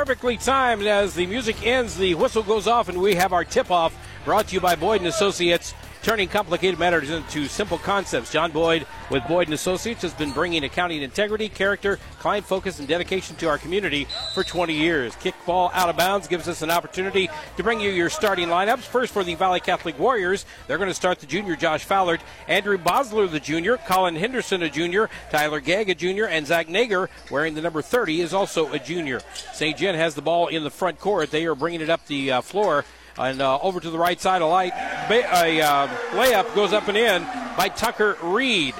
Perfectly timed as the music ends, the whistle goes off, and we have our tip off brought to you by Boyd and Associates turning complicated matters into simple concepts. John Boyd with Boyd and Associates has been bringing accounting integrity, character, client focus, and dedication to our community for 20 years. Kickball out of bounds gives us an opportunity to bring you your starting lineups. First for the Valle Catholic Warriors, they're going to start the junior Josh Fowlert, Andrew Bosler, the junior, Colin Henderson, a junior, Tyler Gegg, a junior, and Zach Nager, wearing the number 30, is also a junior. St. Gen has the ball in the front court. They are bringing it up the uh, floor and uh, over to the right side, a light a uh, layup goes up and in by Tucker Reed.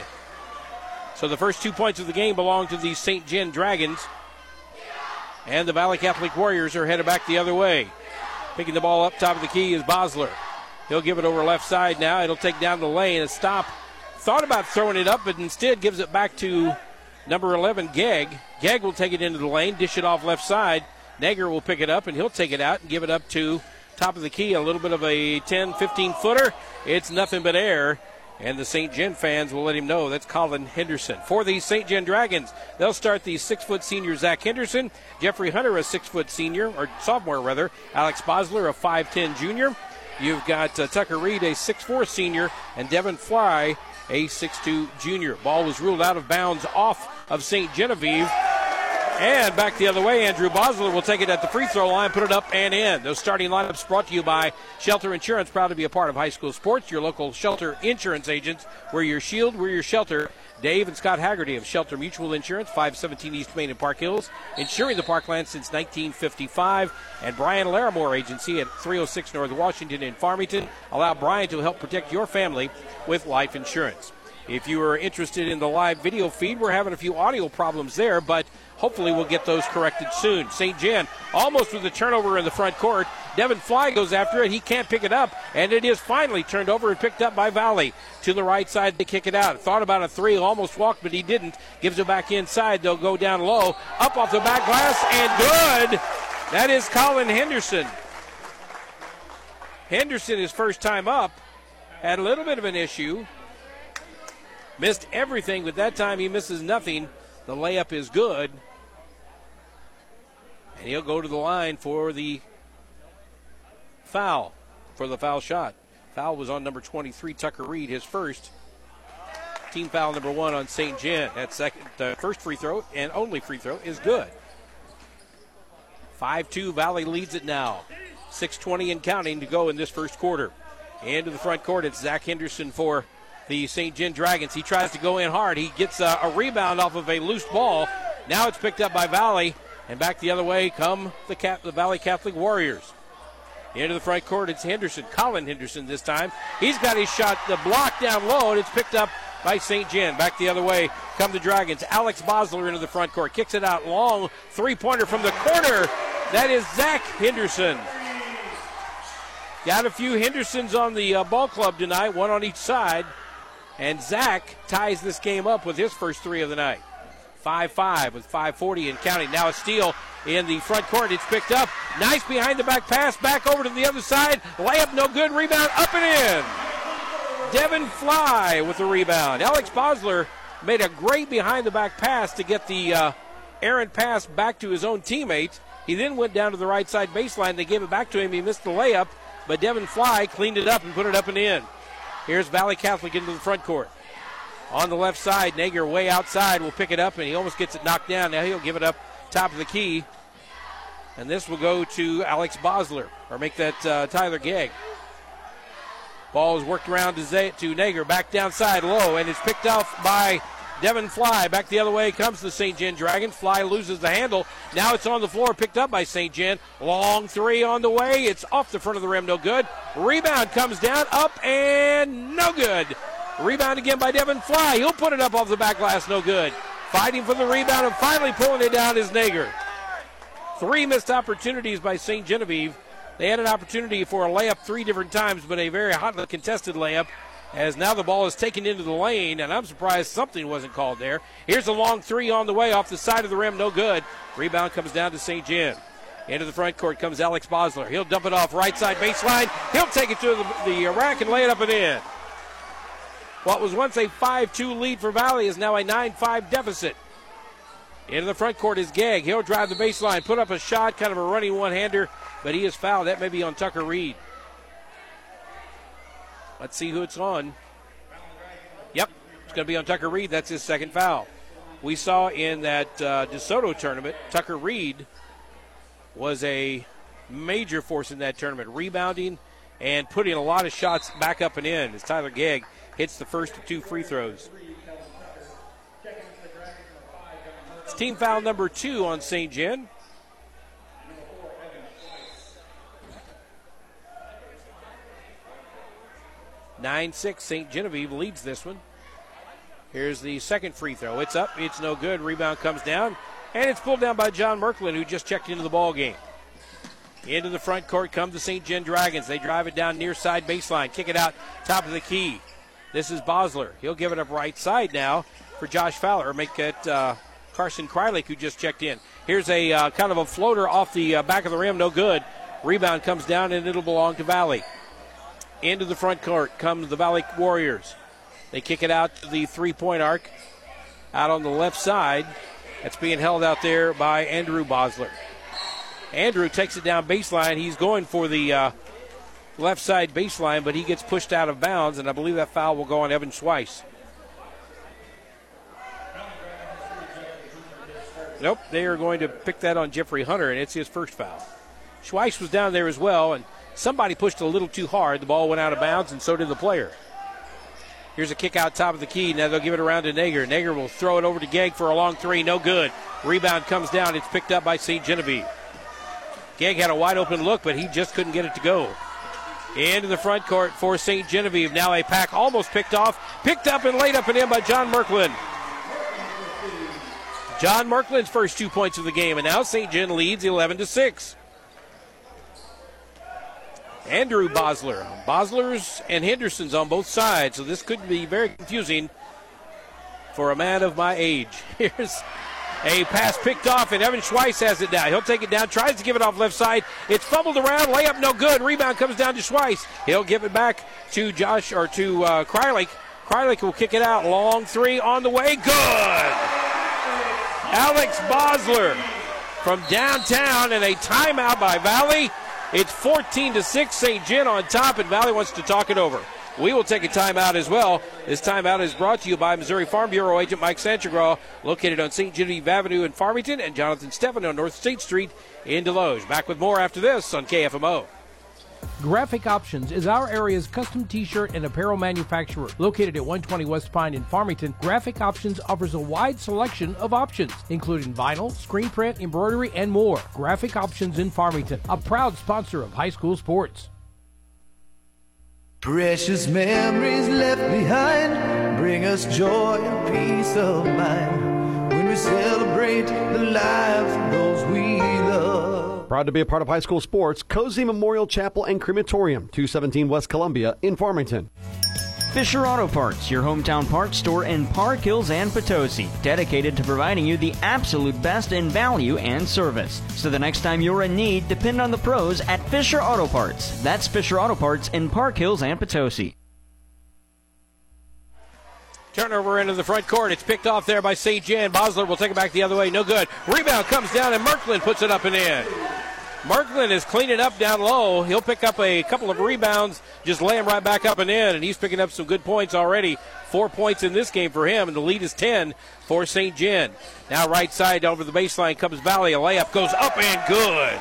So the first two points of the game belong to the St. Gen Dragons. And the Valle Catholic Warriors are headed back the other way. Picking the ball up top of the key is Bosler. He'll give it over left side now. It'll take down the lane. A stop. Thought about throwing it up, but instead gives it back to number 11, Gegg. Gegg will take it into the lane, dish it off left side. Nager will pick it up, and he'll take it out and give it up to top of the key, a little bit of a 10, 15 footer. It's nothing but air. And the St. Gen fans will let him know that's Colin Henderson. For the St. Gen Dragons, they'll start the six foot senior Zach Henderson, Jeffrey Hunter, a six foot senior, or sophomore rather, Alex Bosler, a 5'10 junior. You've got uh, Tucker Reed, a 6'4 senior, and Devin Fly, a 6'2 junior. Ball was ruled out of bounds off of St. Genevieve. And back the other way, Andrew Bosler will take it at the free throw line, put it up and in. Those starting lineups brought to you by Shelter Insurance, proud to be a part of high school sports. Your local Shelter Insurance agents. We're your shield, we're your shelter. Dave and Scott Haggerty of Shelter Mutual Insurance, 517 East Main in Park Hills, insuring the parkland since 1955. And Brian Larimore Agency at 306 North Washington in Farmington. Allow Brian to help protect your family with life insurance. If you are interested in the live video feed, we're having a few audio problems there, but Hopefully, we'll get those corrected soon. St. Gen almost with a turnover in the front court. Devin Fly goes after it. He can't pick it up, and it is finally turned over and picked up by Valle. To the right side, they kick it out. Thought about a three, almost walked, but he didn't. Gives it back inside. They'll go down low. Up off the back glass, and good. That is Colin Henderson. Henderson, his first time up, had a little bit of an issue. Missed everything, but that time he misses nothing. The layup is good. And he'll go to the line for the foul, for the foul shot. Foul was on number 23, Tucker Reed, his first. Team foul number one on St. Gen. That second, the first free throw and only free throw is good. 5 2, Valle leads it now. 6.20 and counting to go in this first quarter. Into the front court, it's Zach Henderson for the St. Gen Dragons. He tries to go in hard. He gets a, a rebound off of a loose ball. Now it's picked up by Valle. And back the other way come the, Cap- the Valle Catholic Warriors. Into the front court, it's Henderson, Colin Henderson this time. He's got his shot, the block down low, and it's picked up by St. Gen. Back the other way come the Dragons. Alex Bosler into the front court, kicks it out long, three pointer from the corner. That is Zach Henderson. Got a few Hendersons on the uh, ball club tonight, one on each side. And Zach ties this game up with his first three of the night. 5 5 with 540 and counting. Now a steal in the front court. It's picked up. Nice behind the back pass. Back over to the other side. Layup no good. Rebound up and in. Devin Fly with the rebound. Alex Bosler made a great behind the back pass to get the uh, errant pass back to his own teammate. He then went down to the right side baseline. They gave it back to him. He missed the layup, but Devin Fly cleaned it up and put it up and in. Here's Valle Catholic into the front court on the left side. Nager way outside will pick it up, and he almost gets it knocked down. Now he'll give it up top of the key. And this will go to Alex Bosler, or make that uh, Tyler Gegg. Ball is worked around to, Zay, to Nager, back downside low, and it's picked off by Devin Fly. Back the other way comes the St. Gen Dragons. Fly loses the handle. Now it's on the floor, picked up by St. Gen. Long three on the way. It's off the front of the rim, no good. Rebound comes down, up, and no good. Rebound again by Devin Fly. He'll put it up off the back glass, no good. Fighting for the rebound and finally pulling it down is Nager. Three missed opportunities by St. Genevieve. They had an opportunity for a layup three different times, but a very hotly contested layup. As now the ball is taken into the lane, and I'm surprised something wasn't called there. Here's a long three on the way off the side of the rim, no good. Rebound comes down to St. Gen. Into the front court comes Alex Bosler. He'll dump it off right side baseline. He'll take it to the, the rack and lay it up and in. What was once a 5 2 lead for Valle is now a 9 5 deficit. Into the front court is Gag. He'll drive the baseline, put up a shot, kind of a running one hander, but he is fouled. That may be on Tucker Reed. Let's see who it's on. Yep, it's going to be on Tucker Reed. That's his second foul. We saw in that uh, DeSoto tournament, Tucker Reed was a major force in that tournament, rebounding and putting a lot of shots back up and in as Tyler Gegg hits the first of two free throws. It's team foul number two on St. Jen. 9 6. St. Genevieve leads this one. Here's the second free throw. It's up. It's no good. Rebound comes down. And it's pulled down by John Merklin, who just checked into the ball game. Into the front court comes the St. Gen Dragons. They drive it down near side baseline. Kick it out top of the key. This is Bosler. He'll give it up right side now for Josh Fowler. Make it uh, Carson Krylik, who just checked in. Here's a uh, kind of a floater off the uh, back of the rim. No good. Rebound comes down, and it'll belong to Valle. Into the front court comes the Valle Warriors. They kick it out to the three point arc out on the left side. That's being held out there by Andrew Bosler. Andrew takes it down baseline. He's going for the uh, left side baseline, but he gets pushed out of bounds, and I believe that foul will go on Evan Schweiss. Nope, they are going to pick that on Jeffrey Hunter, and it's his first foul. Schweiss was down there as well, and somebody pushed a little too hard. The ball went out of bounds, and so did the player. Here's a kick out top of the key. Now they'll give it around to Nager. Nager will throw it over to Gegg for a long three. No good. Rebound comes down. It's picked up by St. Genevieve. Gegg had a wide open look, but he just couldn't get it to go. Into the front court for St. Genevieve. Now a pack almost picked off. Picked up and laid up and in by John Merklin. John Merklin's first two points of the game, and now St. Gen leads 11 to 6. Andrew Bosler. Boslers and Hendersons on both sides, so this could be very confusing for a man of my age. Here's a pass picked off, and Evan Schweiss has it now. He'll take it down, tries to give it off left side. It's fumbled around, layup no good. Rebound comes down to Schweiss. He'll give it back to Josh or to uh, Krylik. Krylik will kick it out. Long three on the way. Good. Alex Bosler from downtown, and a timeout by Valle. It's 14 to 6. St. Gen on top, and Valle wants to talk it over. We will take a timeout as well. This timeout is brought to you by Missouri Farm Bureau agent Mike Sanchagraw, located on St. Genevieve Avenue in Farmington, and Jonathan Stephan on North State Street in Desloge. Back with more after this on KFMO. Graphic Options is our area's custom t-shirt and apparel manufacturer. Located at 120 West Pine in Farmington, Graphic Options offers a wide selection of options, including vinyl, screen print, embroidery, and more. Graphic Options in Farmington, a proud sponsor of high school sports. Precious memories left behind bring us joy and peace of mind when we celebrate the lives of those we love. Proud to be a part of high school sports, Cozean Memorial Chapel and Crematorium, 217 West Columbia in Farmington. Fisher Auto Parts, your hometown parts store in Park Hills and Potosi, dedicated to providing you the absolute best in value and service. So the next time you're in need, depend on the pros at Fisher Auto Parts. That's Fisher Auto Parts in Park Hills and Potosi. Turnover into the front court. It's picked off there by St. Gen. Bosler will take it back the other way. No good. Rebound comes down, and Merklin puts it up and in. Merklin is cleaning up down low. He'll pick up a couple of rebounds, just lay him right back up and in, and he's picking up some good points already. Four points in this game for him, and the lead is 10 for St. Gen. Now, right side over the baseline comes Valle. A layup goes up and good.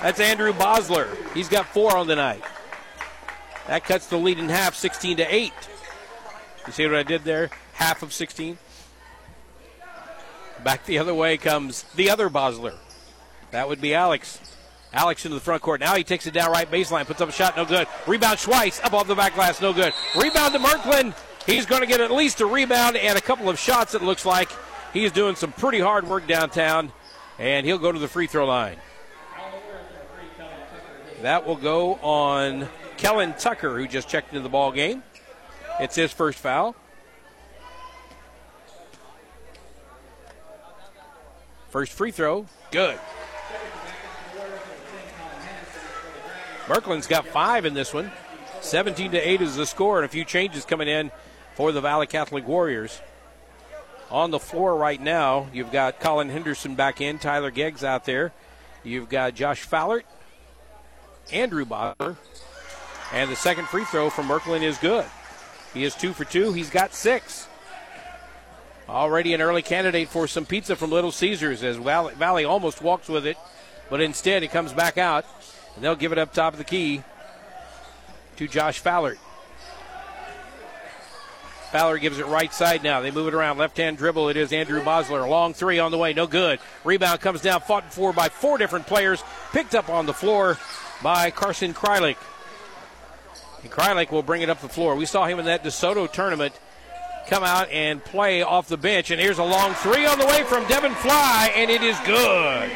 That's Andrew Bosler. He's got four on the night. That cuts the lead in half, 16 to 8. You see what I did there? Half of 16. Back the other way comes the other Bosler. That would be Alex. Alex into the front court. Now he takes it down right baseline, puts up a shot, no good. Rebound Schweiss up off the back glass, no good. Rebound to Merklin. He's going to get at least a rebound and a couple of shots, it looks like. He's doing some pretty hard work downtown, and he'll go to the free throw line. That will go on Kellen Tucker, who just checked into the ball game. It's his first foul. First free throw, good. Merklin's got five in this one. 17 to 8 is the score, and a few changes coming in for the Valle Catholic Warriors. on the floor right now. You've got Colin Henderson back in, Tyler Geggs out there. You've got Josh Fallert, Andrew Bosler, and the second free throw from Merklin is good. He is two for two. He's got six. Already an early candidate for some pizza from Little Caesars as Valle, Valle almost walks with it, but instead it comes back out, and they'll give it up top of the key to Josh Fallert. Fowler gives it right side now. They move it around. Left hand dribble. It is Andrew Bosler. Long three on the way. No good. Rebound comes down. Fought for by four different players. Picked up on the floor by Carson Krylik. And Krylik will bring it up the floor. We saw him in that DeSoto tournament come out and play off the bench. And here's a long three on the way from Devin Fly, and it is good.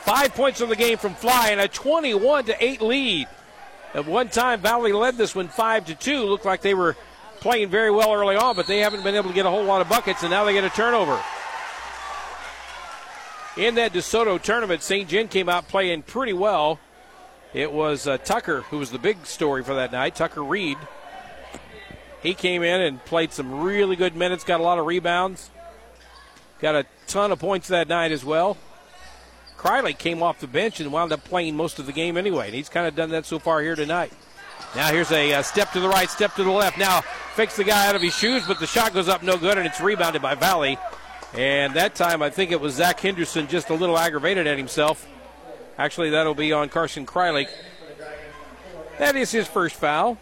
Five points in the game from Fly and a 21 to 8 lead. At one time, Valle led this one 5 to 2. Looked like they were playing very well early on, but they haven't been able to get a whole lot of buckets, and now they get a turnover. In that DeSoto tournament, St. Gen came out playing pretty well. It was uh, Tucker who was the big story for that night, Tucker Reed. He came in and played some really good minutes, got a lot of rebounds, got a ton of points that night as well. Krylik came off the bench and wound up playing most of the game anyway, and he's kind of done that so far here tonight. Now here's a uh, step to the right, step to the left. Now fakes the guy out of his shoes, but the shot goes up no good, and it's rebounded by Valle. And that time, I think it was Zach Henderson just a little aggravated at himself. Actually, that'll be on Carson Krylik. That is his first foul.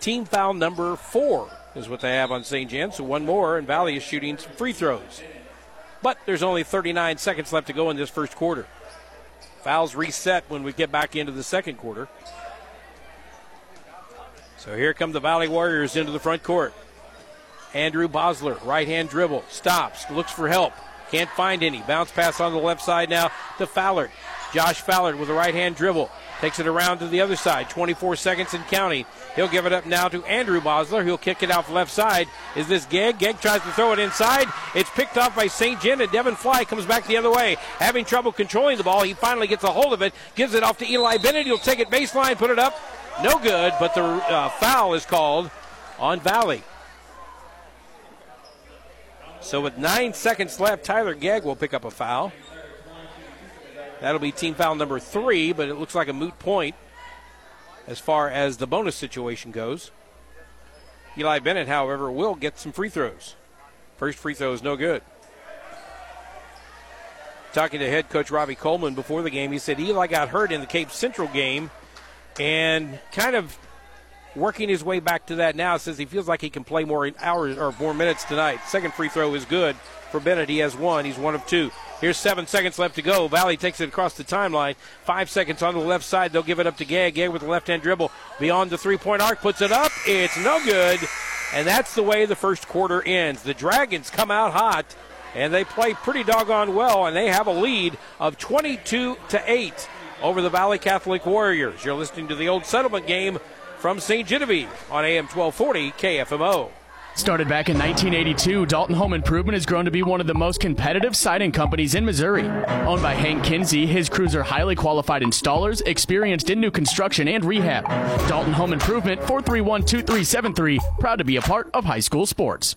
Team foul number four is what they have on St. Gen. So one more, and Valle is shooting some free throws. But there's only 39 seconds left to go in this first quarter. Fouls reset when we get back into the second quarter. So here come the Valle Warriors into the front court. Andrew Bosler, right hand dribble, stops, looks for help, can't find any. Bounce pass on the left side now to Fallard. Josh Fallard with a right hand dribble. Takes it around to the other side. 24 seconds in counting. He'll give it up now to Andrew Bosler. He'll kick it off left side. Is this Gegg? Gegg tries to throw it inside. It's picked off by St. Gen, and Devin Fly comes back the other way. Having trouble controlling the ball. He finally gets a hold of it. Gives it off to Eli Bennett. He'll take it baseline, put it up. No good, but the uh, foul is called on Valle. So with nine seconds left, Tyler Gegg will pick up a foul. That'll be team foul number three, but it looks like a moot point as far as the bonus situation goes. Eli Bennett, however, will get some free throws. First free throw is no good. Talking to head coach Robbie Coleman before the game, he said Eli got hurt in the Cape Central game and kind of working his way back to that now. Says he feels like he can play more hours or more minutes tonight. Second free throw is good for Bennett. He has one. He's one of two. Here's seven seconds left to go. Valle takes it across the timeline. Five seconds on the left side. They'll give it up to Gag. Gag with the left hand dribble beyond the three point arc. Puts it up. It's no good. And that's the way the first quarter ends. The Dragons come out hot and they play pretty doggone well and they have a lead of 22 to 8 over the Valle Catholic Warriors. You're listening to the old settlement game from St. Genevieve on AM 1240 KFMO. Started back in 1982, Dalton Home Improvement has grown to be one of the most competitive siding companies in Missouri. Owned by Hank Kinsey, his crews are highly qualified installers, experienced in new construction and rehab. Dalton Home Improvement, 431 2373, proud to be a part of high school sports.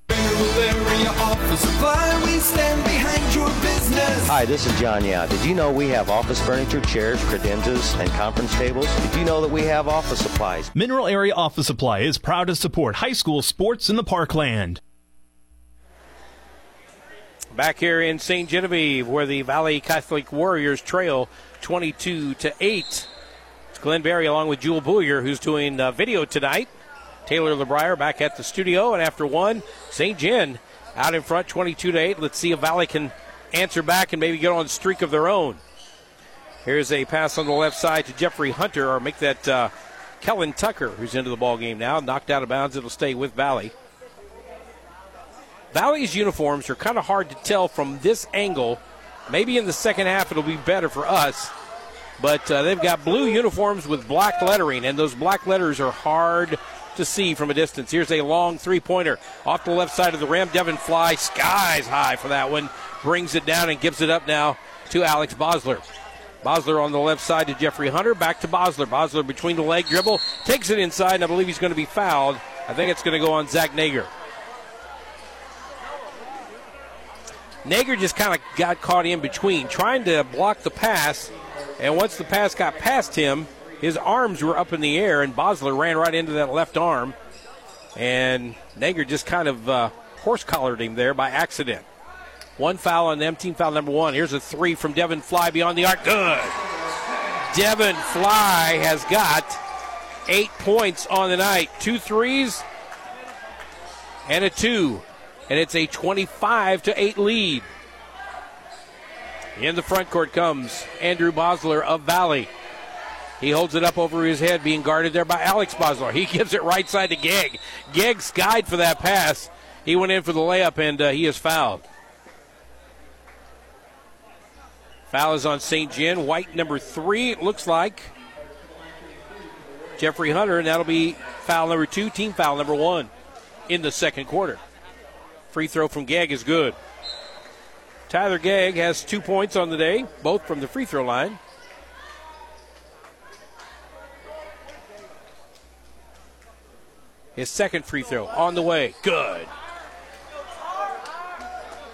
Hi, this is John Yao. Did you know we have office furniture, chairs, credenzas, and conference tables? Did you know that we have office supplies? Mineral Area Office Supply is proud to support high school sports in the parkland. Back here in St. Genevieve, where the Valle Catholic Warriors trail 22 to 8. It's Glenn Berry along with Jewel Booyer, who's doing uh, video tonight. Taylor LeBrier back at the studio, and after one, St. Jen out in front, 22 to 8. Let's see if Valle can answer back and maybe get on a streak of their own. Here's a pass on the left side to Jeffrey Hunter, or make that uh, Kellen Tucker, who's into the ball game now. Knocked out of bounds. It'll stay with Valle. Valle's uniforms are kind of hard to tell from this angle. Maybe in the second half it'll be better for us. But uh, they've got blue uniforms with black lettering, and those black letters are hard to see from a distance. Here's a long three pointer off the left side of the rim. Devin Fly skies high for that one, brings it down and gives it up now to Alex Bosler. Bosler on the left side to Jeffrey Hunter. Back to Bosler. Bosler between the leg dribble. Takes it inside, and I believe he's going to be fouled. I think it's going to go on Zach Nager. Nager just kind of got caught in between, trying to block the pass. And once the pass got past him, his arms were up in the air, and Bosler ran right into that left arm. And Nager just kind of uh, horse collared him there by accident. One foul on them, team foul number one. Here's a three from Devin Fly beyond the arc. Good. Devin Fly has got eight points on the night. Two threes and a two. And it's a 25 to 8 lead. In the front court comes Andrew Bosler of Valle. He holds it up over his head, being guarded there by Alex Bosler. He gives it right side to Gegg. Gegg skied for that pass. He went in for the layup, and uh, he is fouled. Foul is on St. Gen. White number three, it looks like. Jeffrey Hunter, and that'll be foul number two, team foul number one in the second quarter. Free throw from Gag is good. Tyler Gag has two points on the day, both from the free throw line. His second free throw on the way. Good.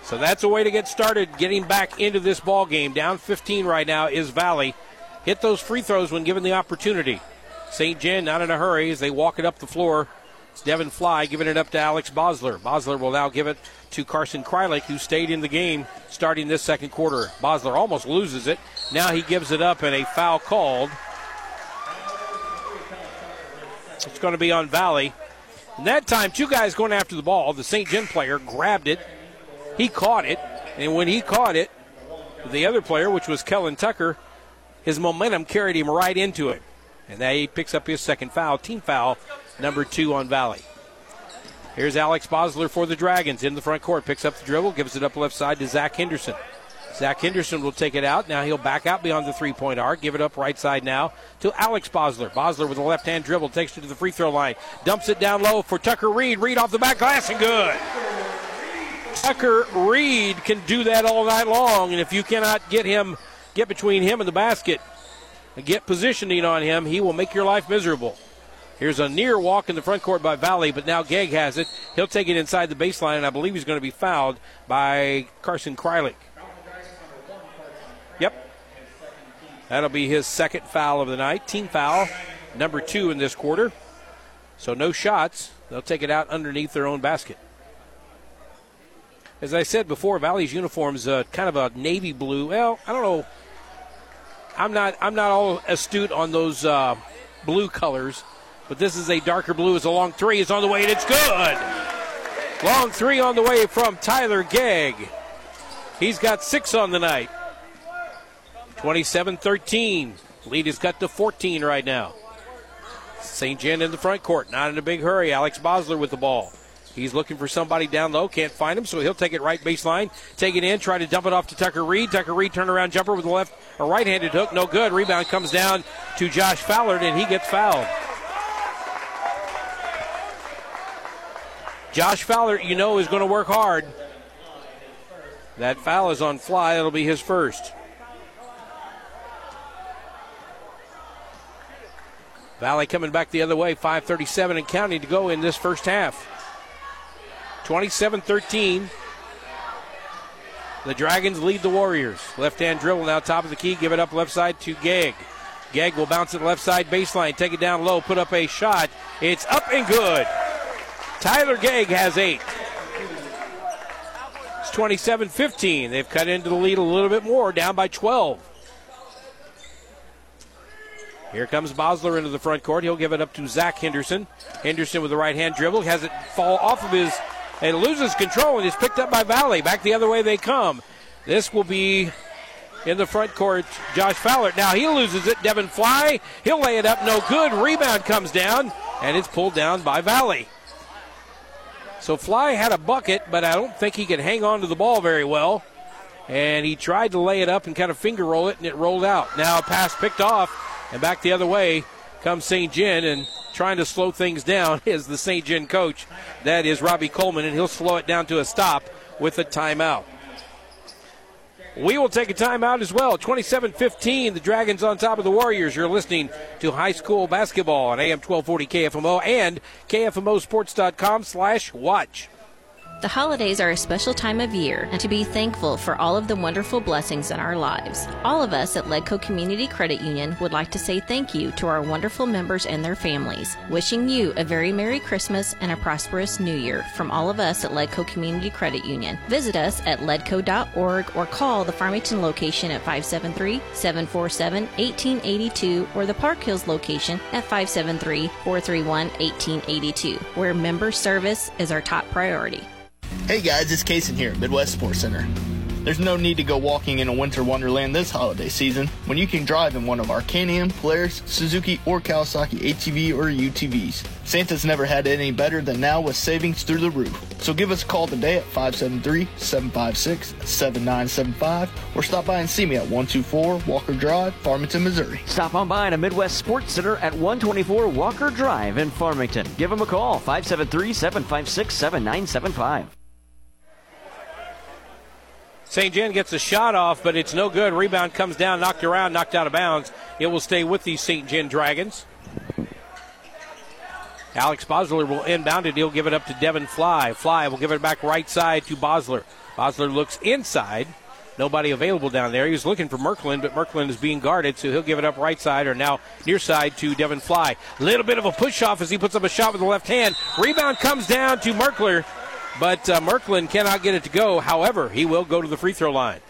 So that's a way to get started getting back into this ball game. Down 15 right now is Valle. Hit those free throws when given the opportunity. St. Gen not in a hurry as they walk it up the floor. It's Devin Fly giving it up to Alex Bosler. Bosler will now give it to Carson Krylik, who stayed in the game starting this second quarter. Bosler almost loses it. Now he gives it up and a foul called. It's going to be on Valle. And that time, two guys going after the ball. The St. Gen player grabbed it. He caught it. And when he caught it, the other player, which was Kellen Tucker, his momentum carried him right into it. And now he picks up his second foul, team foul, number two on Valle. Here's Alex Bosler for the Dragons in the front court. Picks up the dribble, gives it up left side to Zach Henderson. Zach Henderson will take it out. Now he'll back out beyond the three point arc. Give it up right side now to Alex Bosler. Bosler with a left hand dribble takes it to the free throw line. Dumps it down low for Tucker Reed. Reed off the back glass and good. Tucker Reed can do that all night long. And if you cannot get him, get between him and the basket, and get positioning on him, he will make your life miserable. Here's a near walk in the front court by Valle, but now Gegg has it. He'll take it inside the baseline, and I believe he's going to be fouled by Carson Krylik. Yep. That'll be his second foul of the night. Team foul, number two in this quarter. So no shots. They'll take it out underneath their own basket. As I said before, Valle's uniforms uh, kind of a navy blue. Well, I don't know. I'm not. I'm not all astute on those uh, blue colors, but this is a darker blue. It's a long three. It's on the way, and it's good. Long three on the way from Tyler Gegg. He's got six on the night. 27 13. Lead is cut to 14 right now. St. Gen in the front court, not in a big hurry. Alex Bosler with the ball. He's looking for somebody down low, can't find him, so he'll take it right baseline, take it in, try to dump it off to Tucker Reed. Tucker Reed turnaround jumper with a left, a right-handed hook, no good. Rebound comes down to Josh Fallard, and he gets fouled. Josh Fowler, you know, is going to work hard. That foul is on Fly. It'll be his first. Valle coming back the other way. 5.37 and counting to go in this first half. 27 13. The Dragons lead the Warriors. Left hand dribble now, top of the key. Give it up left side to Gegg. Gegg will bounce it left side baseline. Take it down low. Put up a shot. It's up and good. Tyler Gegg has eight. It's 27 15. They've cut into the lead a little bit more, down by 12. Here comes Bosler into the front court. He'll give it up to Zach Henderson. Henderson with the right hand dribble has it fall off of his and loses control and is picked up by Valle. Back the other way they come. This will be in the front court. Josh Fowler. Now he loses it. Devin Fly. He'll lay it up. No good. Rebound comes down and it's pulled down by Valle. So Fly had a bucket, but I don't think he could hang on to the ball very well. And he tried to lay it up and kind of finger roll it, and it rolled out. Now a pass picked off, and back the other way comes St. Gen, and trying to slow things down is the St. Gen coach. That is Robbie Coleman, and he'll slow it down to a stop with a timeout. We will take a timeout as well. 27 15, the Dragons on top of the Warriors. You're listening to high school basketball on AM 1240 KFMO and KFMOsports.com slash watch. The holidays are a special time of year and to be thankful for all of the wonderful blessings in our lives. All of us at Ledco Community Credit Union would like to say thank you to our wonderful members and their families. Wishing you a very Merry Christmas and a prosperous New Year from all of us at Ledco Community Credit Union. Visit us at ledco.org or call the Farmington location at 573 747 1882 or the Park Hills location at 573 431 1882, where member service is our top priority. Hey guys, it's Kason here at Midwest Sports Center. There's no need to go walking in a winter wonderland this holiday season when you can drive in one of our Can-Am, Polaris, Suzuki, or Kawasaki ATV or UTVs. Santa's never had any better than now with savings through the roof. So give us a call today at 573-756-7975 or stop by and see me at 124 Walker Drive, Farmington, Missouri. Stop on by to Midwest Sports Center at 124 Walker Drive in Farmington. Give them a call, 573-756-7975. St. Gen gets a shot off, but it's no good. Rebound comes down, knocked around, knocked out of bounds. It will stay with the St. Gen Dragons. Alex Bosler will inbound it. He'll give it up to Devin Fly. Fly will give it back right side to Bosler. Bosler looks inside. Nobody available down there. He was looking for Merklin, but Merklin is being guarded, so he'll give it up right side or now near side to Devin Fly. Little bit of a push off as he puts up a shot with the left hand. Rebound comes down to Merklin, but uh, Merklin cannot get it to go. However, he will go to the free throw line.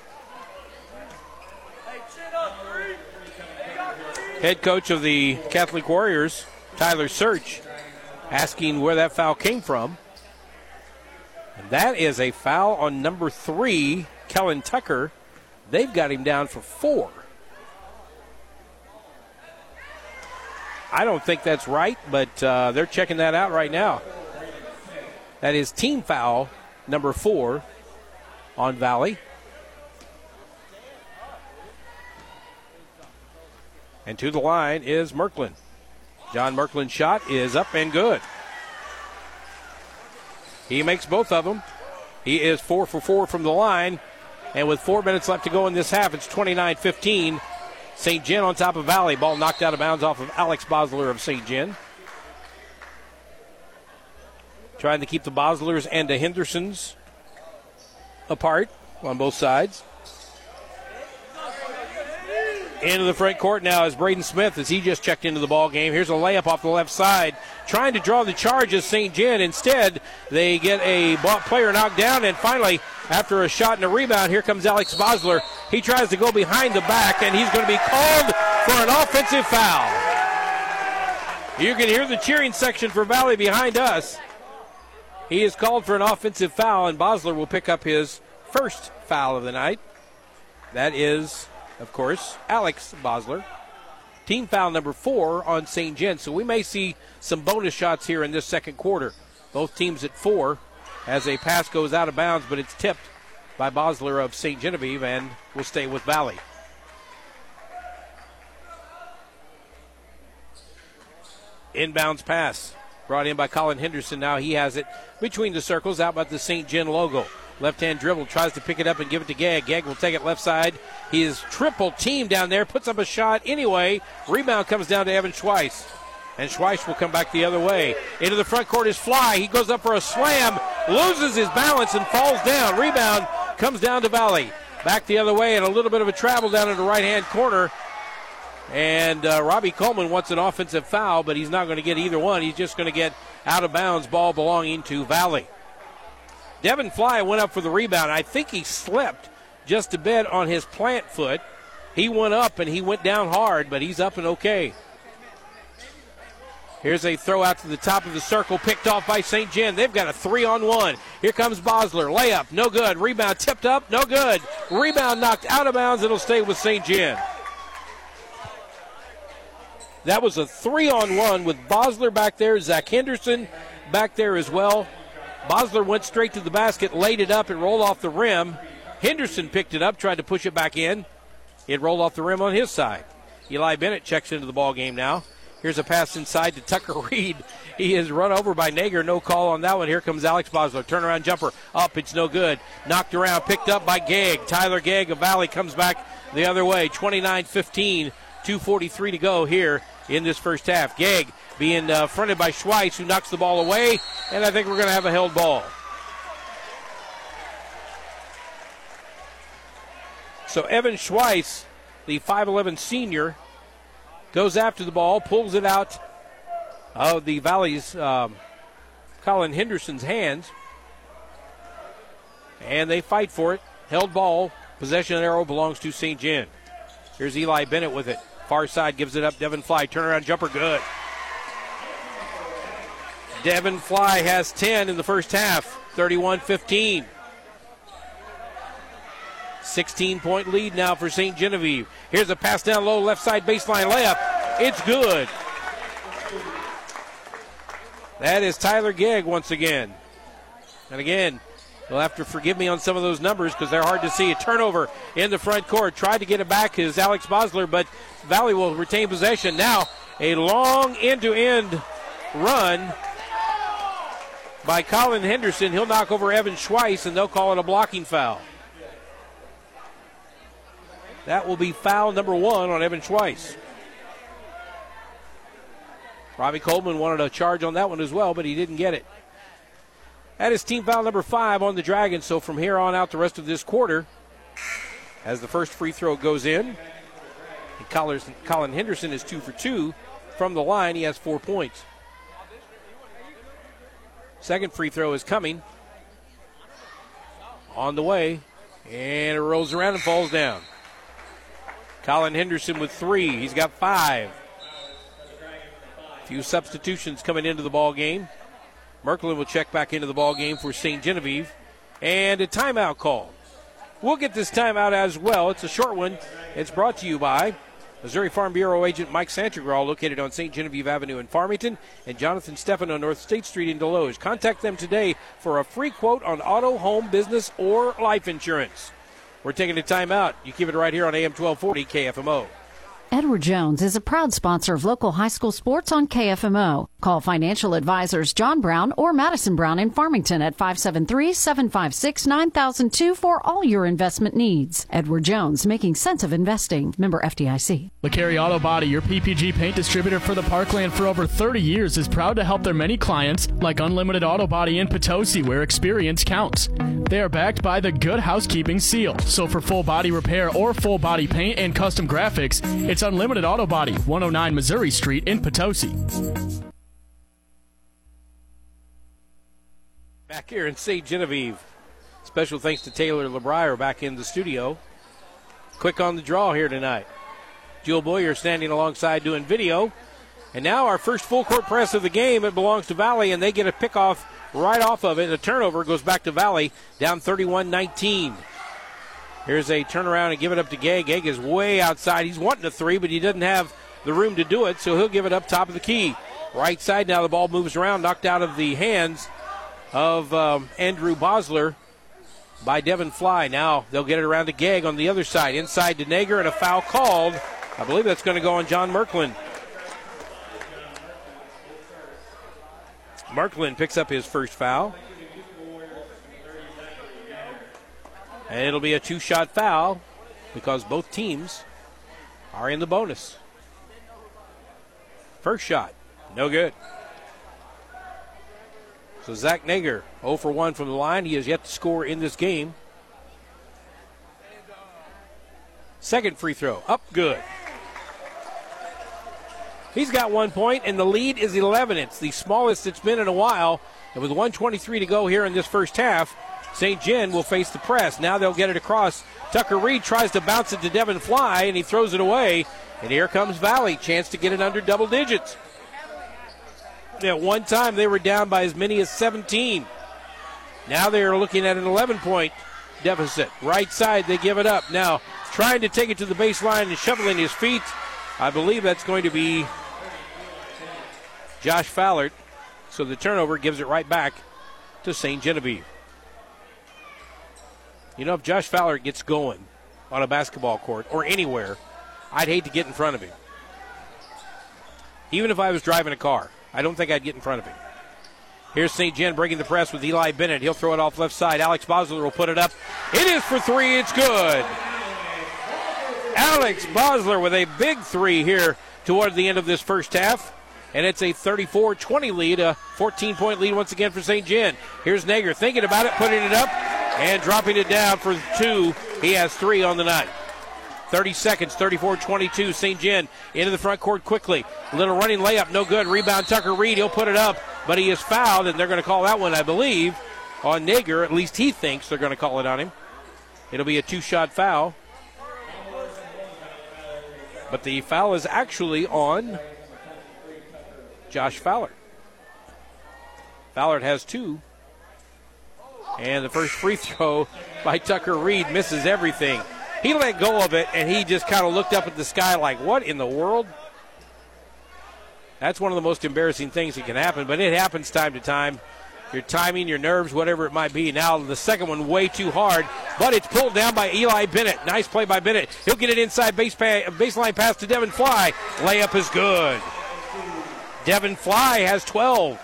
Head coach of the Catholic Warriors, Tyler Search, asking where that foul came from. And that is a foul on number three, Kellen Tucker. They've got him down for four. I don't think that's right, but uh, they're checking that out right now. That is team foul number four on Valle. And to the line is Merklin. John Merklin's shot is up and good. He makes both of them. He is four for four from the line. And with four minutes left to go in this half, it's 29 15. St. Gen on top of Valle. Ball knocked out of bounds off of Alex Bosler of St. Gen. Trying to keep the Boslers and the Hendersons apart on both sides. Into the front court now is Braden Smith as he just checked into the ball game. Here's a layup off the left side, trying to draw the charge St. Gen. Instead, they get a player knocked down, and finally, after a shot and a rebound, here comes Alex Bosler. He tries to go behind the back, and he's going to be called for an offensive foul. You can hear the cheering section for Valle behind us. He is called for an offensive foul, and Bosler will pick up his first foul of the night. That is of course, Alex Bosler. Team foul number four on St. Gen. So we may see some bonus shots here in this second quarter. Both teams at four as a pass goes out of bounds, but it's tipped by Bosler of St. Genevieve and will stay with Valle. Inbounds pass brought in by Colin Henderson. Now he has it between the circles out by the St. Gen logo. Left hand dribble, tries to pick it up and give it to Gag. Gag will take it left side. He is triple team down there, puts up a shot anyway. Rebound comes down to Evan Schweiss. And Schweiss will come back the other way. Into the front court is Fly. He goes up for a slam, loses his balance, and falls down. Rebound comes down to Valle. Back the other way, and a little bit of a travel down in the right hand corner. And uh, Robbie Coleman wants an offensive foul, but he's not going to get either one. He's just going to get out of bounds ball belonging to Valle. Devin Fly went up for the rebound. I think he slipped just a bit on his plant foot. He went up and he went down hard, but he's up and okay. Here's a throw out to the top of the circle, picked off by St. Gen. They've got a three on one. Here comes Bosler. Layup, no good. Rebound tipped up, no good. Rebound knocked out of bounds. It'll stay with St. Gen. That was a three on one with Bosler back there, Zach Henderson back there as well. Bosler went straight to the basket, laid it up, and rolled off the rim. Henderson picked it up, tried to push it back in. It rolled off the rim on his side. Eli Bennett checks into the ball game now. Here's a pass inside to Tucker Reed. He is run over by Nager. No call on that one. Here comes Alex Bosler. Turnaround jumper. Up. It's no good. Knocked around. Picked up by Gegg. Tyler Gegg of Valle comes back the other way. 29 15. 2.43 to go here in this first half. Gegg being uh, fronted by Schweiss, who knocks the ball away, and I think we're going to have a held ball. So Evan Schweiss, the 5'11 senior, goes after the ball, pulls it out of the Valle's um, Colin Henderson's hands, and they fight for it. Held ball, possession arrow belongs to St. Gen. Here's Eli Bennett with it. Far side gives it up. Devin Fly, turnaround jumper, good. Devin Fly has 10 in the first half, 31 15. 16 point lead now for St. Genevieve. Here's a pass down low, left side baseline layup. It's good. That is Tyler Gegg once again. And again, you'll have to forgive me on some of those numbers because they're hard to see. A turnover in the front court. Tried to get it back is Alex Bosler, but Valle will retain possession. Now, a long end to end run by Colin Henderson. He'll knock over Evan Schweiss, and they'll call it a blocking foul. That will be foul number one on Evan Schweiss. Robbie Coleman wanted a charge on that one as well, but he didn't get it. That is team foul number five on the Dragons. So from here on out, the rest of this quarter, as the first free throw goes in, Colin Henderson is two for two from the line. He has four points. Second free throw is coming. On the way. And it rolls around and falls down. Colin Henderson with three. He's got five. A few substitutions coming into the ball game. Merklin will check back into the ball game for St. Genevieve. And a timeout call. We'll get this timeout as well. It's a short one. It's brought to you by Missouri Farm Bureau agent Mike Santegral, located on St. Genevieve Avenue in Farmington, and Jonathan Steffen on North State Street in Desloge. Contact them today for a free quote on auto, home, business, or life insurance. We're taking a timeout. You keep it right here on AM 1240 KFMO. Edward Jones is a proud sponsor of local high school sports on KFMO. Call financial advisors John Brown or Madison Brown in Farmington at 573-756-9002 for all your investment needs. Edward Jones, making sense of investing. Member FDIC. LeCarry Auto Body, your PPG paint distributor for the Parkland for over 30 years, is proud to help their many clients like Unlimited Auto Body in Potosi, where experience counts. They are backed by the Good Housekeeping Seal. So for full body repair or full body paint and custom graphics, it's Unlimited Auto Body, 109 Missouri Street in Potosi. Back here in St. Genevieve. Special thanks to Taylor LeBrier back in the studio. Quick on the draw here tonight. Jewel Boyer standing alongside doing video. And now our first full court press of the game. It belongs to Valle, and they get a pickoff right off of it. The turnover goes back to Valle, down 31 19. Here's a turnaround and give it up to Gegg. Gegg is way outside. He's wanting a three, but he doesn't have the room to do it, so he'll give it up top of the key. Right side now, the ball moves around, knocked out of the hands of um, Andrew Bosler by Devin Fly. Now they'll get it around to Gag on the other side. Inside to Nager, and a foul called. I believe that's going to go on John Merklin. Merklin picks up his first foul. And it'll be a two shot foul because both teams are in the bonus. First shot, no good. So Zach Nager, 0 for 1 from the line. He has yet to score in this game. Second free throw, up good. He's got one point, and the lead is 11. It's the smallest it's been in a while. And with 123 to go here in this first half, St. Gen will face the press. Now they'll get it across. Tucker Reed tries to bounce it to Devin Fly, and he throws it away. And here comes Valle. Chance to get it under double digits. At one time, they were down by as many as 17. Now they are looking at an 11 point deficit. Right side, they give it up. Now, trying to take it to the baseline and shoveling his feet. I believe that's going to be Josh Fallert. So the turnover gives it right back to St. Genevieve. You know, if Josh Fowler gets going on a basketball court or anywhere, I'd hate to get in front of him. Even if I was driving a car, I don't think I'd get in front of him. Here's St. Gen breaking the press with Eli Bennett. He'll throw it off left side. Alex Bosler will put it up. It is for three. It's good. Alex Bosler with a big three here toward the end of this first half. And it's a 34 20 lead, a 14 point lead once again for St. Gen. Here's Nager thinking about it, putting it up, and dropping it down for two. He has three on the night. 30 seconds, 34 22. St. Gen into the front court quickly. Little running layup, no good. Rebound, Tucker Reed. He'll put it up, but he is fouled, and they're going to call that one, I believe, on Nager. At least he thinks they're going to call it on him. It'll be a two shot foul. But the foul is actually on Josh Fowler. Fowler has two. And the first free throw by Tucker Reed misses everything. He let go of it and he just kind of looked up at the sky like, what in the world? That's one of the most embarrassing things that can happen, but it happens time to time. Your timing, your nerves, whatever it might be. Now the second one way too hard, but it's pulled down by Eli Bennett. Nice play by Bennett. He'll get it inside base baseline pass to Devin Fly. Layup is good. Devin Fly has 12.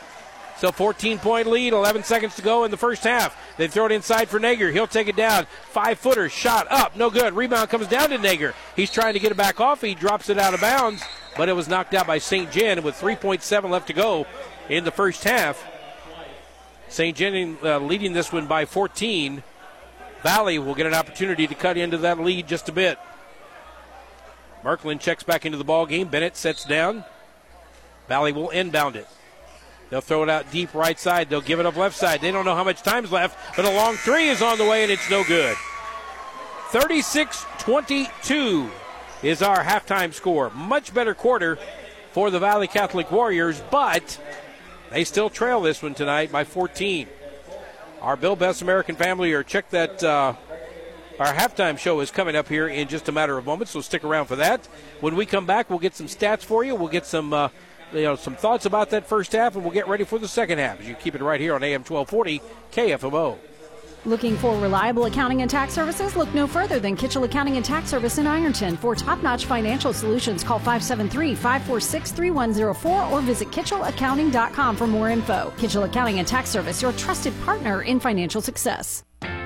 So 14 point lead, 11 seconds to go in the first half. They throw it inside for Nager. He'll take it down. Five footer, shot up, no good. Rebound comes down to Nager. He's trying to get it back off. He drops it out of bounds, but it was knocked out by St. Gen with 3.7 left to go in the first half. St. Gen uh, leading this one by 14. Valle will get an opportunity to cut into that lead just a bit. Merklin checks back into the ball game. Bennett sets down. Valle will inbound it. They'll throw it out deep right side. They'll give it up left side. They don't know how much time's left, but a long three is on the way and it's no good. 36 22 is our halftime score. Much better quarter for the Valle Catholic Warriors, but they still trail this one tonight by 14. Our Bill Betts American family, or check that. Uh, our halftime show is coming up here in just a matter of moments, so stick around for that. When we come back, we'll get some stats for you. We'll get some. Uh, you know, some thoughts about that first half, and we'll get ready for the second half as you keep it right here on AM 1240 KFMO. Looking for reliable accounting and tax services? Look no further than Kitchell Accounting and Tax Service in Ironton. For top notch financial solutions, call 573 546 3104 or visit KitchellAccounting.com for more info. Kitchell Accounting and Tax Service, your trusted partner in financial success.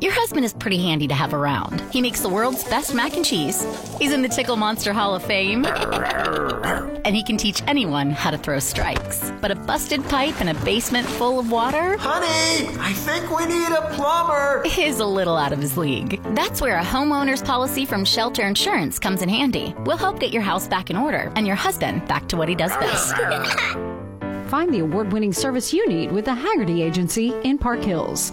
Your husband is pretty handy to have around. He makes the world's best mac and cheese. He's in the Tickle Monster Hall of Fame. and he can teach anyone how to throw strikes. But a busted pipe and a basement full of water? Honey, I think we need a plumber. Is a little out of his league. That's where a homeowner's policy from Shelter Insurance comes in handy. We'll help get your house back in order and your husband back to what he does best. Find the award winning service you need with the Haggerty Agency in Park Hills.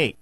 1988.